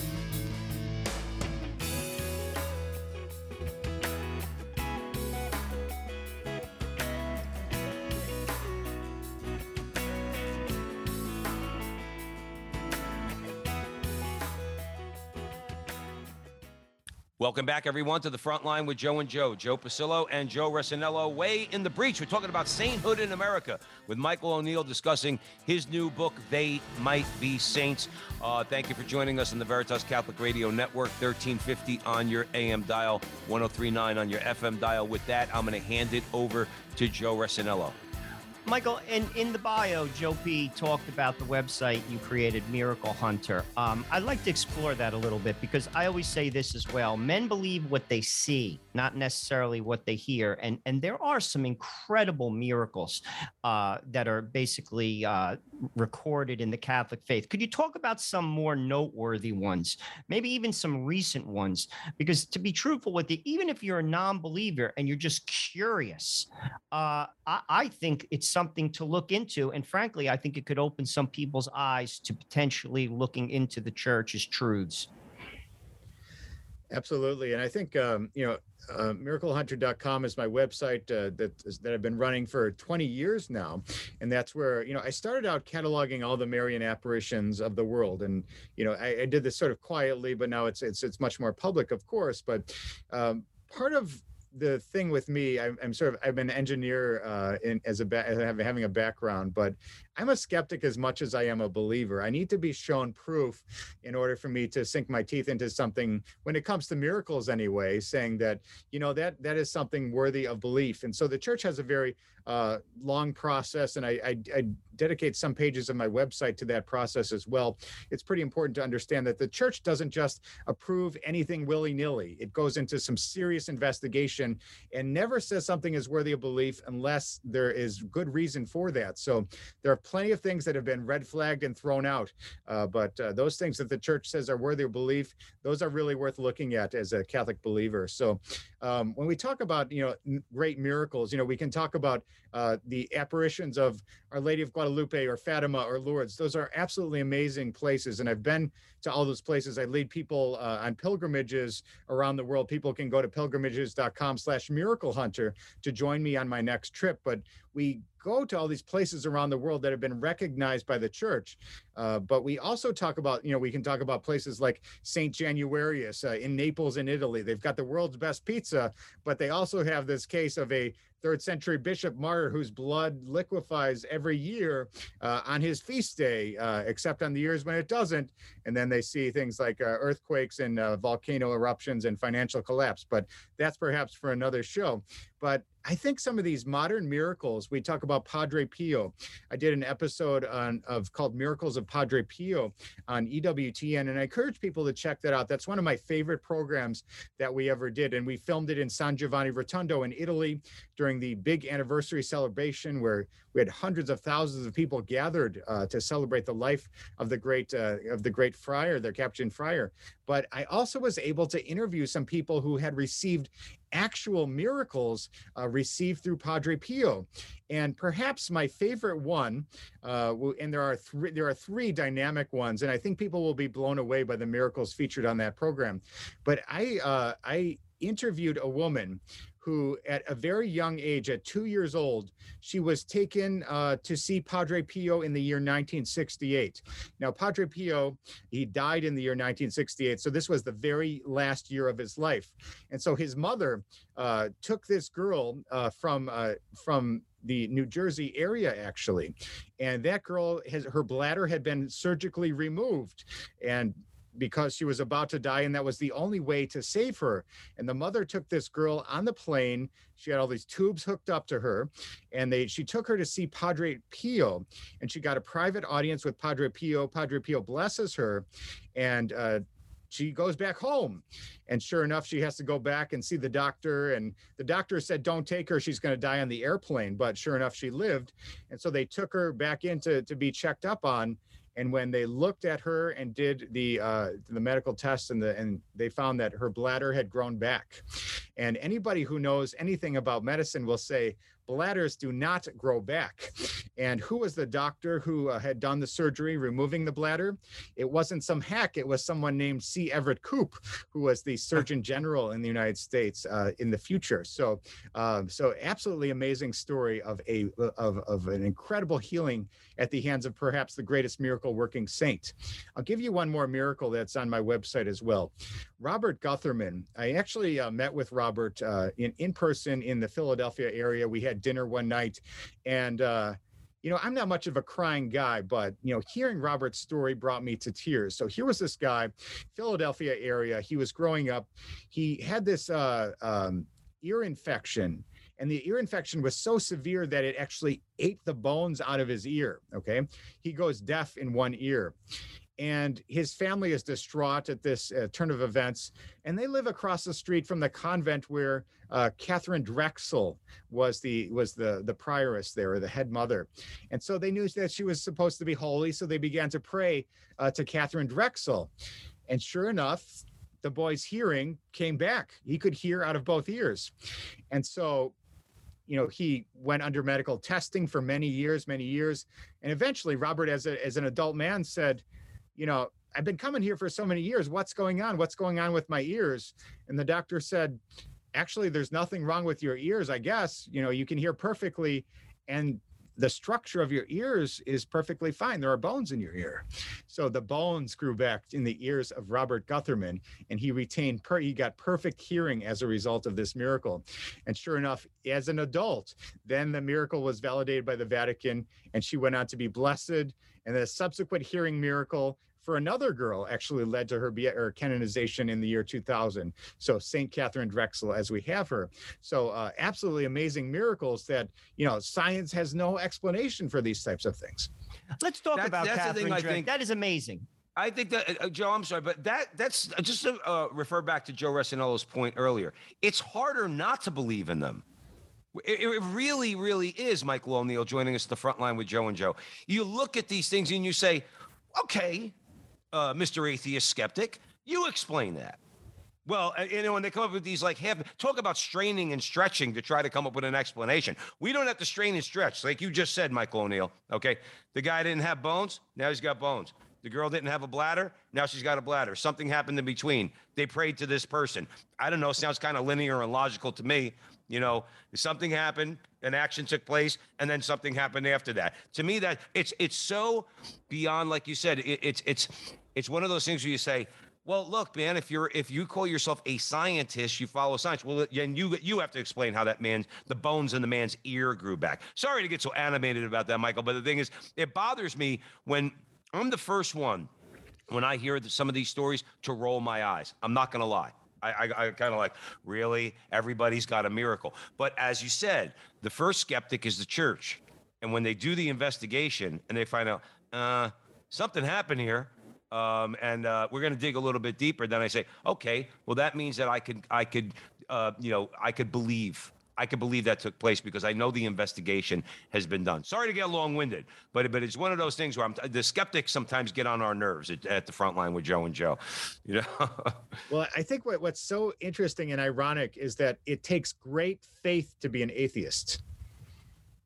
Welcome back, everyone, to the front line with Joe and Joe. Joe Pasillo and Joe Resinello way in the breach. We're talking about sainthood in America with Michael O'Neill discussing his new book, They Might Be Saints. Uh, thank you for joining us on the Veritas Catholic Radio Network, 1350 on your AM dial, 1039 on your FM dial. With that, I'm going to hand it over to Joe Resinello. Michael, in, in the bio, Joe P talked about the website you created, Miracle Hunter. Um, I'd like to explore that a little bit because I always say this as well. Men believe what they see, not necessarily what they hear. And, and there are some incredible miracles uh, that are basically uh, recorded in the Catholic faith. Could you talk about some more noteworthy ones, maybe even some recent ones? Because to be truthful with you, even if you're a non believer and you're just curious, uh, I, I think it's something to look into. And frankly, I think it could open some people's eyes to potentially looking into the church's truths. Absolutely. And I think, um, you know, uh, miraclehunter.com is my website uh, that, that I've been running for 20 years now. And that's where, you know, I started out cataloging all the Marian apparitions of the world. And, you know, I, I did this sort of quietly, but now it's, it's, it's much more public, of course. But um, part of the thing with me, I'm, I'm, sort of I'm an engineer uh, in as a having a background, but I'm a skeptic as much as I am a believer. I need to be shown proof in order for me to sink my teeth into something when it comes to miracles anyway, saying that, you know, that that is something worthy of belief. And so the church has a very uh, long process, and I, I, I dedicate some pages of my website to that process as well. It's pretty important to understand that the church doesn't just approve anything willy nilly, it goes into some serious investigation and never says something is worthy of belief unless there is good reason for that. So there are plenty of things that have been red flagged and thrown out. Uh, but uh, those things that the church says are worthy of belief, those are really worth looking at as a Catholic believer. So um, when we talk about, you know, great miracles, you know, we can talk about uh, the apparitions of Our Lady of Guadalupe or Fatima or Lourdes. Those are absolutely amazing places. And I've been to all those places. I lead people uh, on pilgrimages around the world. People can go to pilgrimages.com slash miracle hunter to join me on my next trip. But we go to all these places around the world that have been recognized by the church. Uh, but we also talk about, you know, we can talk about places like St. Januarius uh, in Naples in Italy. They've got the world's best pizza, but they also have this case of a third century bishop martyr whose blood liquefies every year uh, on his feast day, uh, except on the years when it doesn't. And then they see things like uh, earthquakes and uh, volcano eruptions and financial collapse. But that's perhaps for another show. But I think some of these modern miracles, we talk about Padre Pio. I did an episode on of called Miracles of Padre Pio on EWTN, and I encourage people to check that out. That's one of my favorite programs that we ever did. And we filmed it in San Giovanni Rotondo in Italy during the big anniversary celebration where we had hundreds of thousands of people gathered uh, to celebrate the life of the great uh, of the great friar, the Capuchin friar. But I also was able to interview some people who had received actual miracles uh, received through Padre Pio. And perhaps my favorite one, uh, and there are three, there are three dynamic ones, and I think people will be blown away by the miracles featured on that program. But I uh, I interviewed a woman who at a very young age, at two years old, she was taken uh, to see Padre Pio in the year 1968. Now, Padre Pio, he died in the year 1968, so this was the very last year of his life. And so his mother uh, took this girl uh, from uh, from the New Jersey area actually, and that girl has her bladder had been surgically removed, and because she was about to die and that was the only way to save her. And the mother took this girl on the plane. She had all these tubes hooked up to her and they she took her to see padre pio and she got a private audience with padre pio. Padre pio blesses her and uh, she goes back home. And sure enough she has to go back and see the doctor and the doctor said don't take her. She's going to die on the airplane. But sure enough she lived. And so they took her back in to, to be checked up on and when they looked at her and did the uh, the medical tests and the and they found that her bladder had grown back. And anybody who knows anything about medicine will say bladders do not grow back. And who was the doctor who uh, had done the surgery removing the bladder? It wasn't some hack. It was someone named C. Everett Koop, who was the Surgeon General in the United States uh, in the future. So, uh, so absolutely amazing story of a of, of an incredible healing at the hands of perhaps the greatest miracle working saint. I'll give you one more miracle that's on my website as well. Robert Gutherman. I actually uh, met with Robert uh, in in person in the Philadelphia area. We had dinner one night, and uh, you know, I'm not much of a crying guy, but you know, hearing Robert's story brought me to tears. So here was this guy, Philadelphia area. He was growing up. He had this uh, um, ear infection and the ear infection was so severe that it actually ate the bones out of his ear okay he goes deaf in one ear and his family is distraught at this uh, turn of events. And they live across the street from the convent where uh, Catherine Drexel was the was the the prioress there, or the head mother. And so they knew that she was supposed to be holy, so they began to pray uh, to Catherine Drexel. And sure enough, the boy's hearing came back. He could hear out of both ears, and so you know he went under medical testing for many years many years and eventually robert as, a, as an adult man said you know, I've been coming here for so many years. What's going on? What's going on with my ears? And the doctor said, actually, there's nothing wrong with your ears, I guess. You know, you can hear perfectly. And the structure of your ears is perfectly fine. There are bones in your ear. So the bones grew back in the ears of Robert Gutherman, and he retained, per, he got perfect hearing as a result of this miracle. And sure enough, as an adult, then the miracle was validated by the Vatican, and she went on to be blessed. And the subsequent hearing miracle for another girl actually led to her, her canonization in the year 2000. So Saint Catherine Drexel, as we have her. So uh, absolutely amazing miracles that you know science has no explanation for these types of things. Let's talk that's, about that's Catherine Drexel. Think, that is amazing. I think that uh, Joe, I'm sorry, but that that's uh, just to uh, refer back to Joe Resinello's point earlier. It's harder not to believe in them. It, really, really is Michael O'Neill joining us the front line with Joe and Joe. You look at these things and you say, okay, uh, Mr. Atheist Skeptic. You explain that. Well, uh, you know, when they come up with these like half talk about straining and stretching to try to come up with an explanation. We don't have to strain and stretch, like you just said, Michael O'Neill. Okay, the guy didn't have bones, now he's got bones. The girl didn't have a bladder, now she's got a bladder. Something happened in between. They prayed to this person. I don't know. Sounds kind of linear and logical to me. You know, something happened, an action took place, and then something happened after that. To me, that it's it's so beyond, like you said, it, it's it's it's one of those things where you say, well, look, man, if you're if you call yourself a scientist, you follow science. Well, and you you have to explain how that man, the bones in the man's ear grew back. Sorry to get so animated about that, Michael, but the thing is, it bothers me when I'm the first one when I hear some of these stories to roll my eyes. I'm not gonna lie. I, I, I kind of like, really? Everybody's got a miracle. But as you said, the first skeptic is the church. And when they do the investigation and they find out, uh, something happened here, um, and uh, we're going to dig a little bit deeper. Then I say, okay, well that means that I could, I could, uh, you know, I could believe I can believe that took place because I know the investigation has been done. Sorry to get long-winded, but but it's one of those things where I'm, the skeptics sometimes get on our nerves at, at the front line with Joe and Joe. You know. well, I think what, what's so interesting and ironic is that it takes great faith to be an atheist.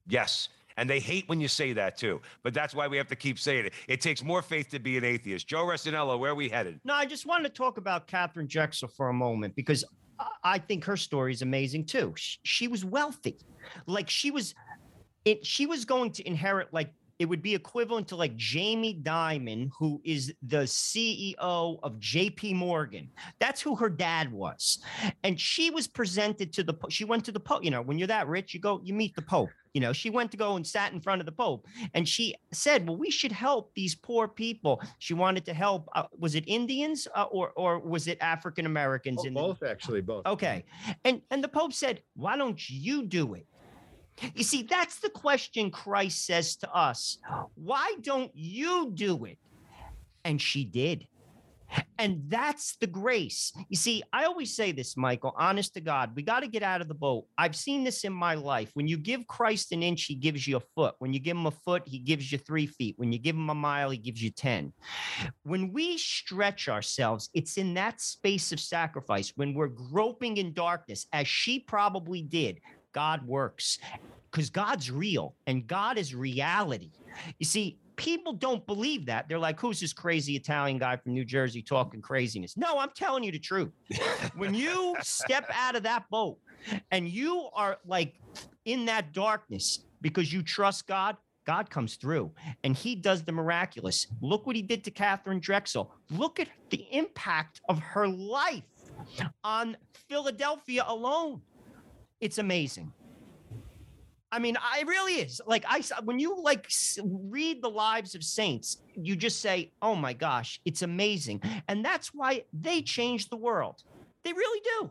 Yes. And they hate when you say that too. But that's why we have to keep saying it. It takes more faith to be an atheist. Joe Resinello, where are we headed? No, I just wanted to talk about Catherine Drexel for a moment because I think her story is amazing too. She, she was wealthy, like she was, it. She was going to inherit like it would be equivalent to like Jamie Dimon, who is the CEO of JP Morgan. That's who her dad was. And she was presented to the, she went to the Pope. You know, when you're that rich, you go, you meet the Pope. You know, she went to go and sat in front of the Pope and she said, well, we should help these poor people. She wanted to help, uh, was it Indians uh, or, or was it African Americans? Oh, both, the- actually, both. Okay. And, and the Pope said, why don't you do it? You see, that's the question Christ says to us. Why don't you do it? And she did. And that's the grace. You see, I always say this, Michael, honest to God, we got to get out of the boat. I've seen this in my life. When you give Christ an inch, he gives you a foot. When you give him a foot, he gives you three feet. When you give him a mile, he gives you 10. When we stretch ourselves, it's in that space of sacrifice. When we're groping in darkness, as she probably did, God works because God's real and God is reality. You see, people don't believe that. They're like, who's this crazy Italian guy from New Jersey talking craziness? No, I'm telling you the truth. when you step out of that boat and you are like in that darkness because you trust God, God comes through and he does the miraculous. Look what he did to Catherine Drexel. Look at the impact of her life on Philadelphia alone. It's amazing. I mean, I really is like I when you like read the lives of saints, you just say, "Oh my gosh, it's amazing," and that's why they change the world. They really do.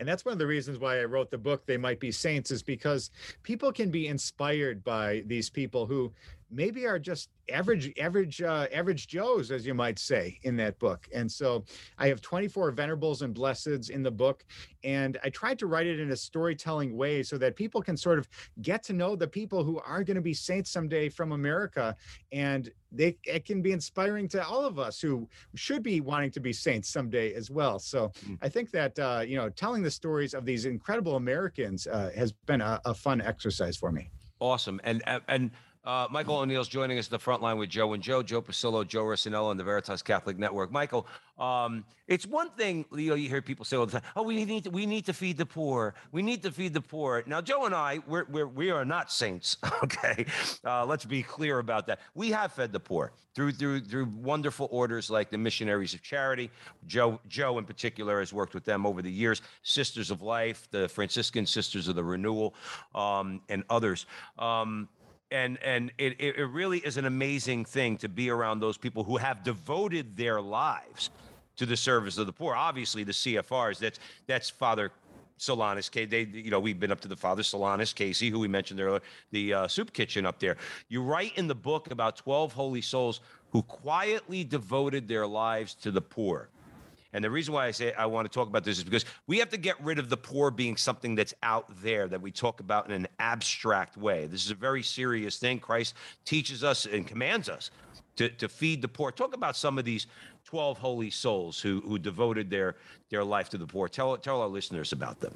And that's one of the reasons why I wrote the book, They Might Be Saints, is because people can be inspired by these people who maybe are just average average uh, average joes as you might say in that book. And so i have 24 venerables and blesseds in the book and i tried to write it in a storytelling way so that people can sort of get to know the people who are going to be saints someday from america and they it can be inspiring to all of us who should be wanting to be saints someday as well. So mm. i think that uh, you know telling the stories of these incredible americans uh, has been a, a fun exercise for me. Awesome. And and uh, Michael O'Neill's joining us at the front line with Joe and Joe, Joe Pasillo, Joe Resinello, and the Veritas Catholic Network. Michael, um, it's one thing you know you hear people say all the time, "Oh, we need to, we need to feed the poor. We need to feed the poor." Now, Joe and I, we're, we're we are not saints. Okay, uh, let's be clear about that. We have fed the poor through through through wonderful orders like the Missionaries of Charity. Joe Joe in particular has worked with them over the years. Sisters of Life, the Franciscan Sisters of the Renewal, um, and others. Um, and and it, it really is an amazing thing to be around those people who have devoted their lives to the service of the poor. Obviously, the CFRs. That's that's Father Solanus. They, you know, we've been up to the Father Solanus Casey, who we mentioned earlier, the uh, soup kitchen up there. You write in the book about twelve holy souls who quietly devoted their lives to the poor. And the reason why I say I want to talk about this is because we have to get rid of the poor being something that's out there that we talk about in an abstract way. This is a very serious thing. Christ teaches us and commands us to, to feed the poor. Talk about some of these 12 holy souls who, who devoted their, their life to the poor. Tell, tell our listeners about them.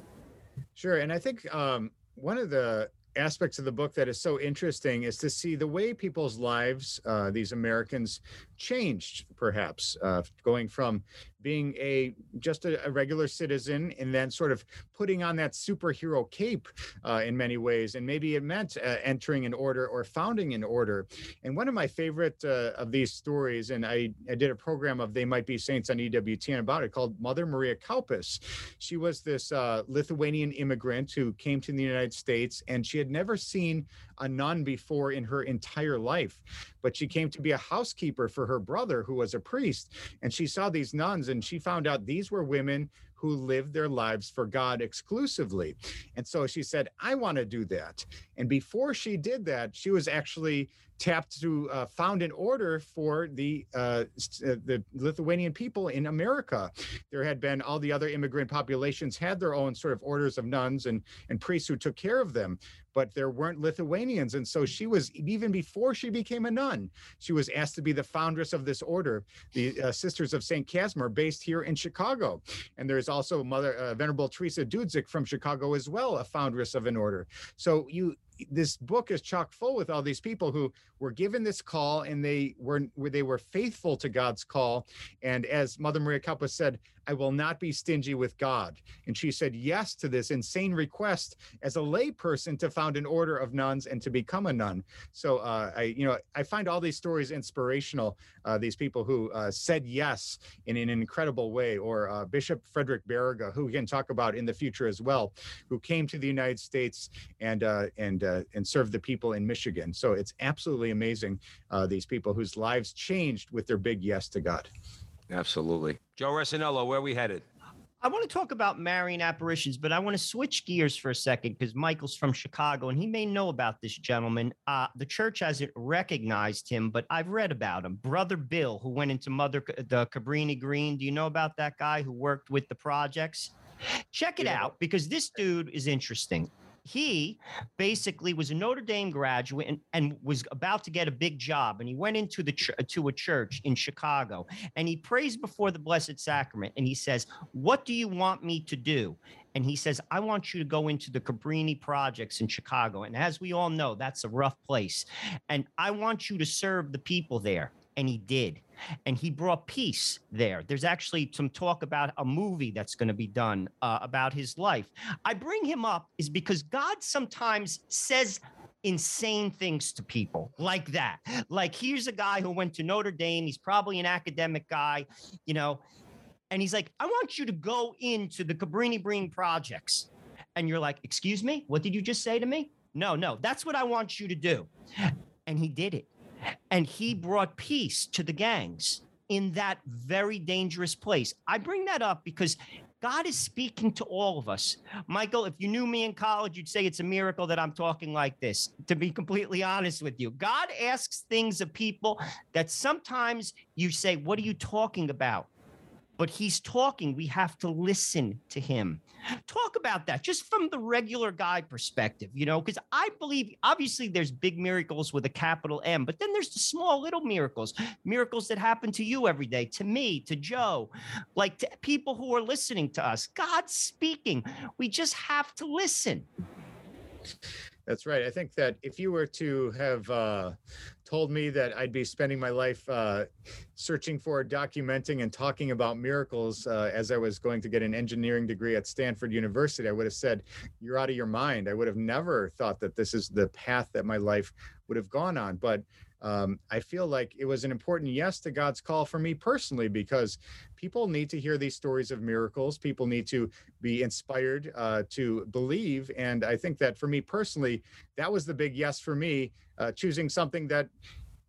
Sure. And I think um, one of the aspects of the book that is so interesting is to see the way people's lives, uh, these Americans, changed, perhaps, uh, going from being a just a, a, regular citizen and then sort of putting on that superhero cape uh, in many ways. And maybe it meant uh, entering an order or founding an order. And one of my favorite uh, of these stories and I, I did a program of they might be saints on ewtn about it called mother maria kaupas she was this uh, lithuanian immigrant who came to the united states and she had never seen a nun before in her entire life. But she came to be a housekeeper for her brother who was a priest. And she saw these nuns and she found out these were women who lived their lives for God exclusively. And so she said, I want to do that. And before she did that, she was actually tapped to uh, found an order for the uh, uh, the Lithuanian people in America. There had been all the other immigrant populations had their own sort of orders of nuns and and priests who took care of them but there weren't Lithuanians. And so she was, even before she became a nun, she was asked to be the foundress of this order, the uh, Sisters of St. Casimir, based here in Chicago. And there's also Mother uh, Venerable Teresa Dudzik from Chicago as well, a foundress of an order. So you, this book is chock full with all these people who were given this call and they were they were faithful to God's call. And as Mother Maria Kaupas said, I will not be stingy with God. And she said yes to this insane request as a layperson to found an order of nuns and to become a nun. So uh, I, you know, I find all these stories inspirational. Uh, these people who uh, said yes in, an incredible way, or uh, Bishop Frederick Baraga, who we can talk about in the future as well, who came to the United States and uh, and uh, and served the people in Michigan. So it's absolutely amazing. these people whose lives changed with their big yes to God. Absolutely. Joe Resinello, where we headed? I want to talk about Marian apparitions, but I want to switch gears for a second because Michael's from Chicago and he may know about this gentleman. Uh, the church hasn't recognized him, but I've read about him. Brother Bill, who went into Mother the Cabrini Green. Do you know about that guy who worked with the projects? Check it yeah. out because this dude is interesting he basically was a Notre Dame graduate and, and was about to get a big job. And he went into the ch- to a church in Chicago and he prays before the Blessed Sacrament and he says, "What do you want me to do?" And he says, I want you to go into the Cabrini projects in Chicago. And as we all know, that's a rough place. And I want you to serve the people there and he did. And he brought peace there. There's actually some talk about a movie that's going to be done uh, about his life. I bring him up is because God sometimes says insane things to people like that. Like here's a guy who went to Notre Dame. He's probably an academic guy, you know, and he's like, I want you to go into the Cabrini Green projects. And you're like, excuse me, what did you just say to me? No, no, that's what I want you to do. And he did it. And he brought peace to the gangs in that very dangerous place. I bring that up because God is speaking to all of us. Michael, if you knew me in college, you'd say it's a miracle that I'm talking like this, to be completely honest with you. God asks things of people that sometimes you say, What are you talking about? But he's talking. We have to listen to him. Talk about that just from the regular guy perspective, you know, because I believe obviously there's big miracles with a capital M, but then there's the small little miracles, miracles that happen to you every day, to me, to Joe, like to people who are listening to us. God's speaking. We just have to listen. That's right. I think that if you were to have uh, told me that I'd be spending my life uh, searching for, documenting, and talking about miracles uh, as I was going to get an engineering degree at Stanford University, I would have said, You're out of your mind. I would have never thought that this is the path that my life would have gone on. But um, I feel like it was an important yes to God's call for me personally because people need to hear these stories of miracles. People need to be inspired uh, to believe. And I think that for me personally, that was the big yes for me, uh, choosing something that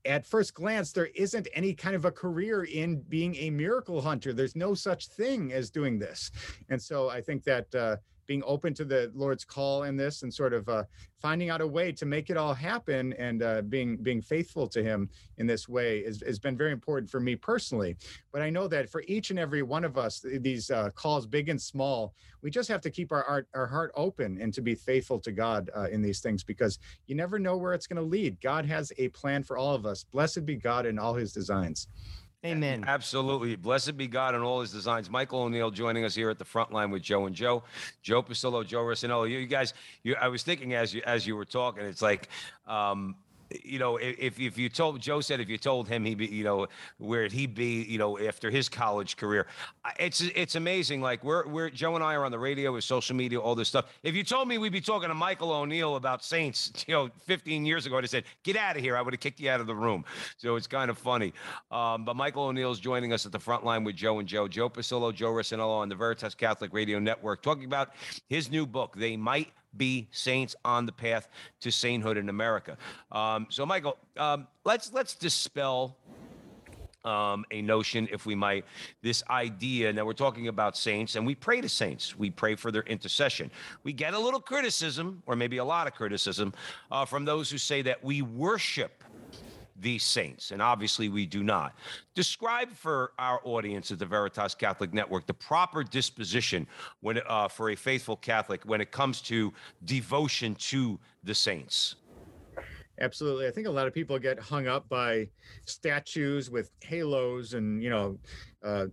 at first glance, there isn't any kind of a career in being a miracle hunter. There's no such thing as doing this. And so I think that uh, being open to the Lord's call in this and sort of uh, finding out a way to make it all happen and uh, being being faithful to Him in this way has been very important for me personally. But I know that for each and every one of us, these uh, calls, big and small, we just have to keep our our, our heart open and to be faithful to God uh, in these things because you never know where it's going to lead. God has a plan for all of us. Blessed be God in all His designs. Amen. Absolutely. Blessed be God and all his designs. Michael O'Neill joining us here at the front line with Joe and Joe. Joe Pasillo, Joe Resinello. You, you guys, you, I was thinking as you as you were talking, it's like um, you know, if if you told Joe said if you told him he'd be, you know, where'd he be, you know, after his college career, it's it's amazing. Like we're we're Joe and I are on the radio with social media, all this stuff. If you told me we'd be talking to Michael O'Neill about Saints, you know, 15 years ago, I'd have said, "Get out of here!" I would have kicked you out of the room. So it's kind of funny. Um, but Michael O'Neill's joining us at the front line with Joe and Joe, Joe Pasillo, Joe Resinello on the Veritas Catholic Radio Network, talking about his new book. They might be saints on the path to sainthood in America. Um, so, Michael, um, let's let's dispel um, a notion, if we might, this idea. Now we're talking about saints, and we pray to saints. We pray for their intercession. We get a little criticism, or maybe a lot of criticism, uh, from those who say that we worship these saints, and obviously we do not. Describe for our audience at the Veritas Catholic Network the proper disposition when uh, for a faithful Catholic when it comes to devotion to the saints. Absolutely. I think a lot of people get hung up by statues with halos and, you know, uh,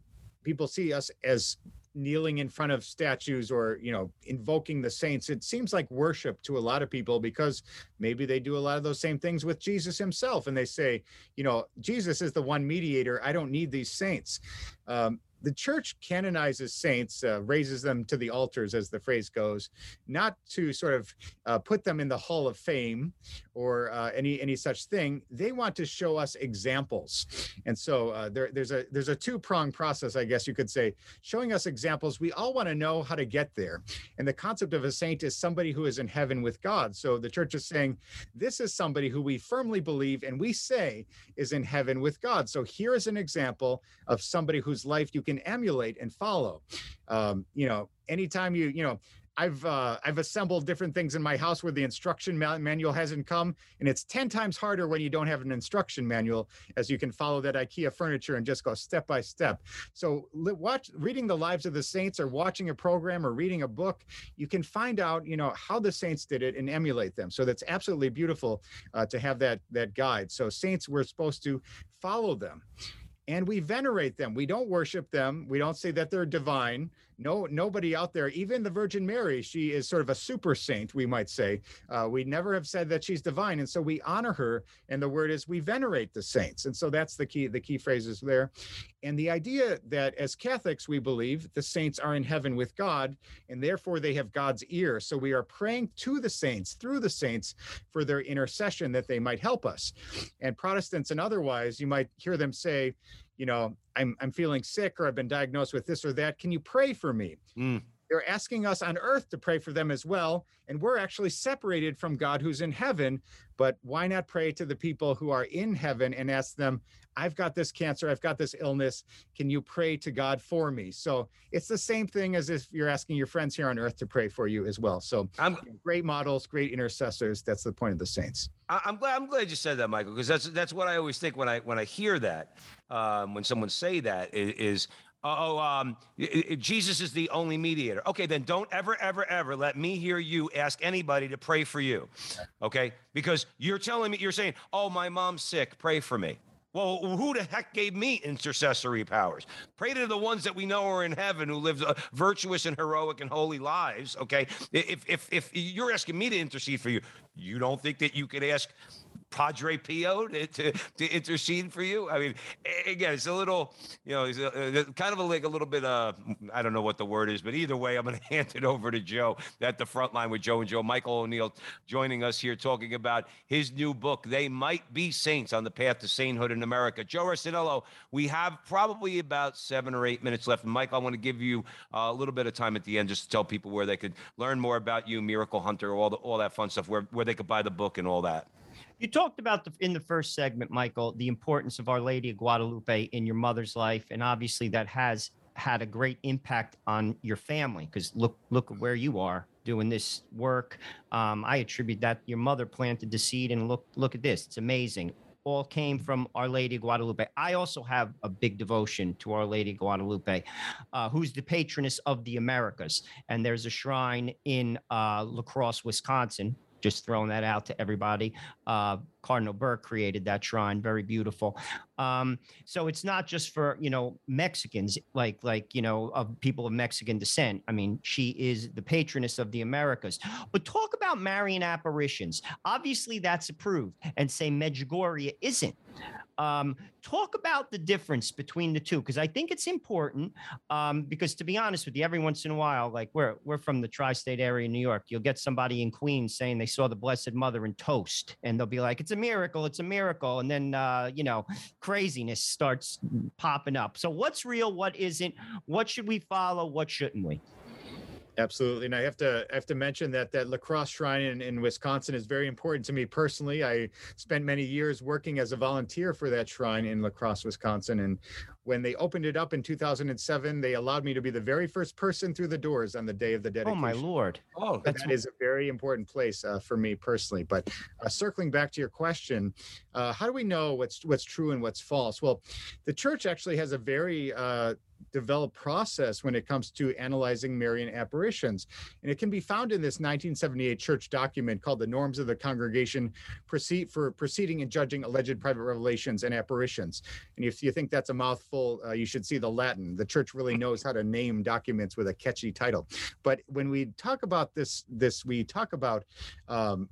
people see us as kneeling in front of statues or you know invoking the saints. It seems like worship to a lot of people because maybe they do a lot of those same things with jesus himself. And they say you know jesus is the one mediator. I don't need these saints. Um, the church canonizes saints, uh, raises them to the altars, as the phrase goes, not to sort of uh, put them in the Hall of Fame or uh, any any such thing. They want to show us examples, and so uh, there, there's a there's a two prong process, I guess you could say, showing us examples. We all want to know how to get there, and the concept of a saint is somebody who is in heaven with God. So the church is saying this is somebody who we firmly believe and we say is in heaven with God. So here is an example of somebody whose life you can emulate and follow. Um, you know, anytime you, you know, I've uh, I've assembled different things in my house where the instruction manual hasn't come, and it's ten times harder when you don't have an instruction manual, as you can follow that IKEA furniture and just go step by step. So watch reading the lives of the saints, or watching a program, or reading a book, you can find out you know how the saints did it and emulate them. So that's absolutely beautiful uh, to have that that guide. So saints, we're supposed to follow them and we venerate them. We don't worship them. We don't say that they're divine. No, nobody out there, even the Virgin Mary, she is sort of a super saint, we might say. Uh, we never have said that she's divine, and so we honor her. And the word is we venerate the saints, and so that's the key. The key phrases there, and the idea that as Catholics we believe the saints are in heaven with God, and therefore they have God's ear. So we are praying to the saints through the saints for their intercession that they might help us. And Protestants and otherwise, you might hear them say, you know, I'm I'm feeling sick or I've been diagnosed with this or that. Can you pray for me? Mm. They're asking us on earth to pray for them as well. And we're actually separated from God who's in heaven. But why not pray to the people who are in heaven and ask them, I've got this cancer, I've got this illness. Can you pray to God for me? So it's the same thing as if you're asking your friends here on earth to pray for you as well. So I'm, great models, great intercessors. That's the point of the saints. I'm glad I'm glad you said that, Michael, because that's that's what I always think when I when I hear that um, when someone say that is, is oh, um, Jesus is the only mediator. Okay, then don't ever, ever, ever let me hear you ask anybody to pray for you. Okay, because you're telling me, you're saying, oh, my mom's sick, pray for me. Well, who the heck gave me intercessory powers? Pray to the ones that we know are in heaven who live uh, virtuous and heroic and holy lives. Okay, if if if you're asking me to intercede for you, you don't think that you could ask Padre Pio to, to, to, intercede for you? I mean, again, it's a little, you know, it's a, kind of a, like a little bit, uh, I don't know what the word is, but either way, I'm going to hand it over to Joe at the front line with Joe and Joe. Michael O'Neill joining us here talking about his new book, They Might Be Saints on the Path to Sainthood in America. Joe Resinello, we have probably about seven or eight minutes left. Mike, I want to give you a little bit of time at the end just to tell people where they could learn more about you, Miracle Hunter, all, the, all that fun stuff, where, where they could buy the book and all that. You talked about the, in the first segment, Michael, the importance of Our Lady of Guadalupe in your mother's life, and obviously that has had a great impact on your family. Because look, look where you are doing this work. Um, I attribute that your mother planted the seed, and look, look at this. It's amazing. All came from Our Lady of Guadalupe. I also have a big devotion to Our Lady of Guadalupe, uh, who's the patroness of the Americas. And there's a shrine in uh, La Crosse, Wisconsin, just throwing that out to everybody. Uh, Cardinal Burke created that shrine, very beautiful. Um, so it's not just for you know Mexicans, like like you know of people of Mexican descent. I mean, she is the patroness of the Americas. But talk about Marian apparitions. Obviously, that's approved, and say Medjugorje isn't. Um, talk about the difference between the two because I think it's important. Um, because to be honest with you, every once in a while, like we're we're from the tri-state area in New York, you'll get somebody in Queens saying they saw the Blessed Mother in toast, and they'll be like, "It's a miracle, it's a miracle," and then uh, you know, craziness starts popping up. So what's real? What isn't? What should we follow? What shouldn't we? Absolutely, and I have to I have to mention that that La Crosse Shrine in, in Wisconsin is very important to me personally. I spent many years working as a volunteer for that shrine in La Crosse, Wisconsin, and when they opened it up in 2007, they allowed me to be the very first person through the doors on the day of the dedication. Oh my lord. Oh, So that is a very important place uh, for me personally. But uh, circling back to your question, uh, how do we know what's what's true and what's false? Well, the church actually has a very uh, developed process when it comes to analyzing Marian apparitions, and it can be found in this 1978 church document called "The Norms of the Congregation Proceed for Proceeding and Judging Alleged Private Revelations and Apparitions." And if you think that's a mouthful, uh, you should see the Latin. The church really knows how to name documents with a catchy title. But when we talk about this, this we talk about um,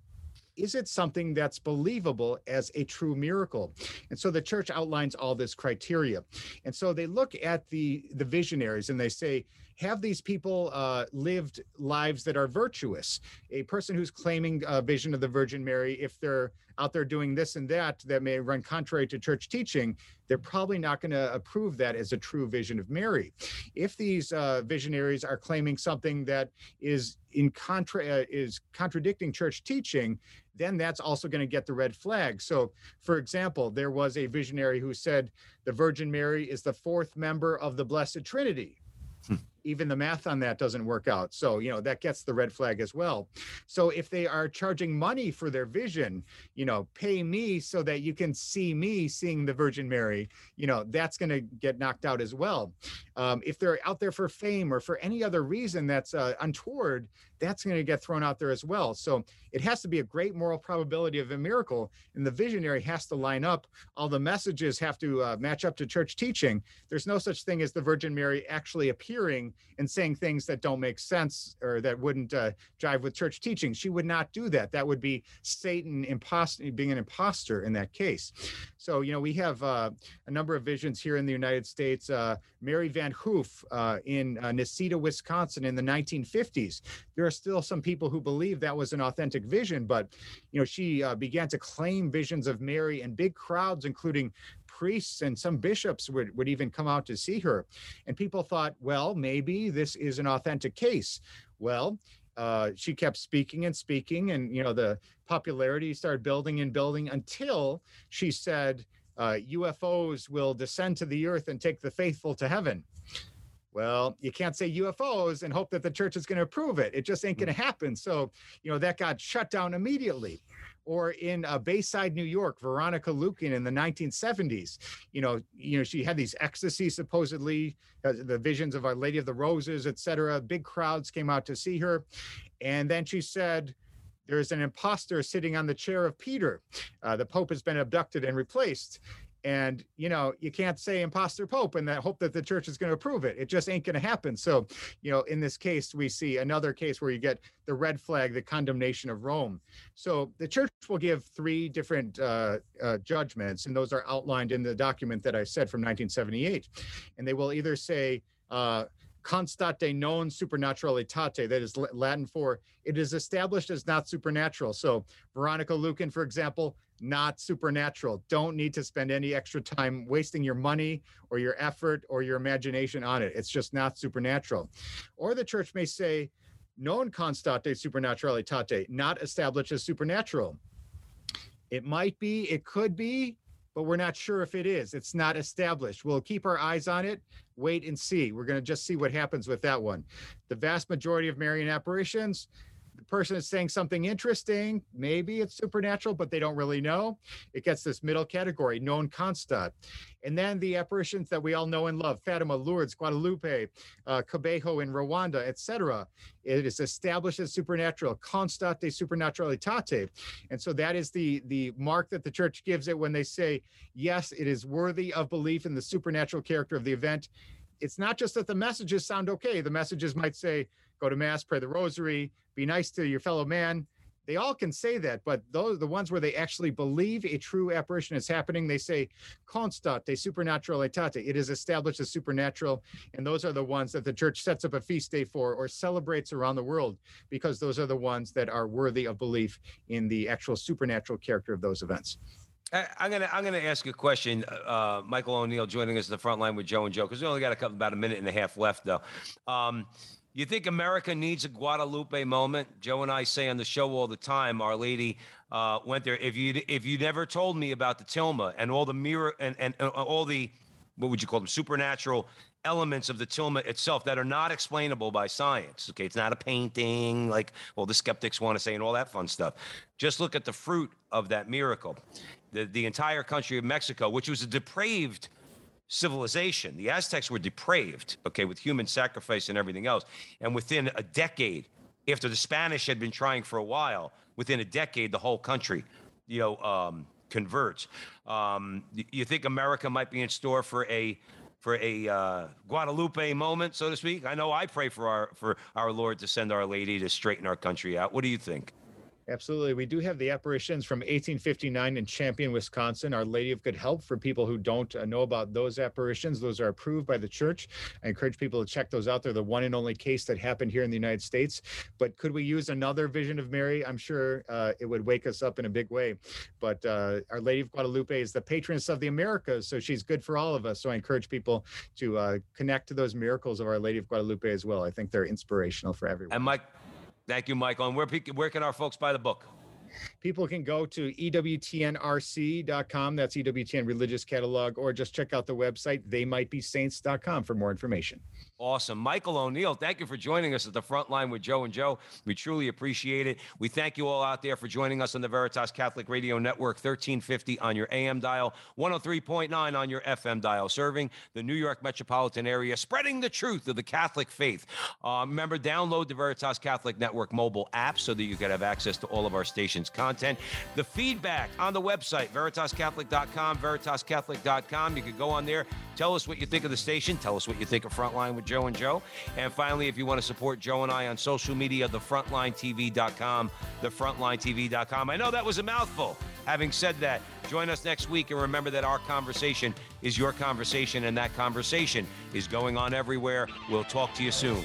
is it something that's believable as a true miracle and so the church outlines all this criteria and so they look at the the visionaries and they say have these people uh, lived lives that are virtuous a person who's claiming a vision of the virgin mary if they're out there doing this and that that may run contrary to church teaching they're probably not going to approve that as a true vision of mary if these uh, visionaries are claiming something that is in contra uh, is contradicting church teaching then that's also going to get the red flag. So, for example, there was a visionary who said the Virgin Mary is the fourth member of the Blessed Trinity. Even the math on that doesn't work out. So, you know, that gets the red flag as well. So, if they are charging money for their vision, you know, pay me so that you can see me seeing the Virgin Mary, you know, that's going to get knocked out as well. Um, if they're out there for fame or for any other reason that's uh, untoward, that's going to get thrown out there as well. So it has to be a great moral probability of a miracle, and the visionary has to line up. All the messages have to uh, match up to church teaching. There's no such thing as the Virgin Mary actually appearing and saying things that don't make sense or that wouldn't uh, jive with church teaching. She would not do that. That would be Satan impost- being an imposter in that case. So, you know, we have uh, a number of visions here in the United States. Uh, Mary Van Hoof uh, in uh, Necedah, Wisconsin in the 1950s. There are still some people who believe that was an authentic vision, but, you know, she uh, began to claim visions of Mary and big crowds, including priests and some bishops would, would even come out to see her. And people thought, well, maybe this is an authentic case. Well, uh, she kept speaking and speaking, and you know the popularity started building and building until she said, uh, "UFOs will descend to the earth and take the faithful to heaven." Well, you can't say UFOs and hope that the church is going to approve it. It just ain't going to happen. So, you know, that got shut down immediately. Or in uh, Bayside, New York, Veronica Lueken in the 1970s, you know, you know, she had these ecstasy supposedly, uh, the visions of Our Lady of the Roses, et cetera. Big crowds came out to see her, and then she said, "There's an imposter sitting on the chair of Peter. Uh, the Pope has been abducted and replaced." And you know, you can't say imposter pope and that hope that the church is going to approve it. It just ain't going to happen. So, you know, in this case, we see another case where you get the red flag, the condemnation of Rome. So the church will give three different uh, uh, judgments, and those are outlined in the document that I said from 1978. And they will either say, uh, constate non supernaturalitate, that is Latin for it is established as not supernatural. So Veronica Lueken, for example, not supernatural. Don't need to spend any extra time wasting your money or your effort or your imagination on it. It's just not supernatural. Or the church may say, non constate supernaturalitate, not established as supernatural. It might be, it could be, but we're not sure if it is. It's not established. We'll keep our eyes on it, wait and see. We're going to just see what happens with that one. The vast majority of Marian apparitions, the person is saying something interesting. Maybe it's supernatural, but they don't really know. It gets this middle category, known constat. And then the apparitions that we all know and love, Fatima, Lourdes, Guadalupe, uh, Kibeho in Rwanda, etc. It is established as supernatural, constate supernaturalitate. And so that is the, the mark that the church gives it when they say, yes, it is worthy of belief in the supernatural character of the event. It's not just that the messages sound okay. The messages might say, go to mass, pray the rosary, be nice to your fellow man. They all can say that, but those the ones where they actually believe a true apparition is happening, they say constate supernaturalitate. It is established as supernatural, and those are the ones that the church sets up a feast day for or celebrates around the world because those are the ones that are worthy of belief in the actual supernatural character of those events. I, I'm gonna I'm gonna ask a question. Uh, Michael O'Neill joining us at the front line with Joe and Joe because we only got a couple about a minute and a half left though. Um, You think America needs a Guadalupe moment? Joe and I say on the show all the time. Our Lady uh, went there. If you if you never told me about the Tilma and all the mirror and and uh, all the what would you call them supernatural elements of the Tilma itself that are not explainable by science. Okay, it's not a painting like well the skeptics want to say and all that fun stuff. Just look at the fruit of that miracle. The the entire country of Mexico, which was a depraved civilization. The Aztecs were depraved, okay, with human sacrifice and everything else. And within a decade, after the Spanish had been trying for a while, within a decade, the whole country, you know, um, converts. Um, you think America might be in store for a for a uh, Guadalupe moment, so to speak? I know I pray for our for our Lord to send Our Lady to straighten our country out. What do you think? Absolutely. We do have the apparitions from 1859 in Champion, Wisconsin, Our Lady of Good Help. For people who don't uh, know about those apparitions, those are approved by the church. I encourage people to check those out. They're the one and only case that happened here in the United States. But could we use another vision of Mary? I'm sure uh, it would wake us up in a big way. But uh, Our Lady of Guadalupe is the patroness of the Americas, so she's good for all of us. So I encourage people to uh, connect to those miracles of Our Lady of Guadalupe as well. I think they're inspirational for everyone. And Mike, Thank you, Michael. And where, where can our folks buy the book? People can go to EWTNRC.com. That's EWTN Religious Catalog, or just check out the website, theymightbesaints.com for more information. Awesome. Michael O'Neill, thank you for joining us at the front line with Joe and Joe. We truly appreciate it. We thank you all out there for joining us on the Veritas Catholic Radio Network, 1350 on your AM dial, 103.9 on your FM dial, serving the New York metropolitan area, spreading the truth of the Catholic faith. Uh, remember, download the Veritas Catholic Network mobile app so that you can have access to all of our station's content. The feedback on the website, veritascatholic.com, veritascatholic.com. You can go on there, tell us what you think of the station, tell us what you think of Frontline with Joe and Joe. And finally, if you want to support Joe and I on social media, thefrontlinetv.com, thefrontlinetv.com. I know that was a mouthful. Having said that, join us next week and remember that our conversation is your conversation and that conversation is going on everywhere. We'll talk to you soon.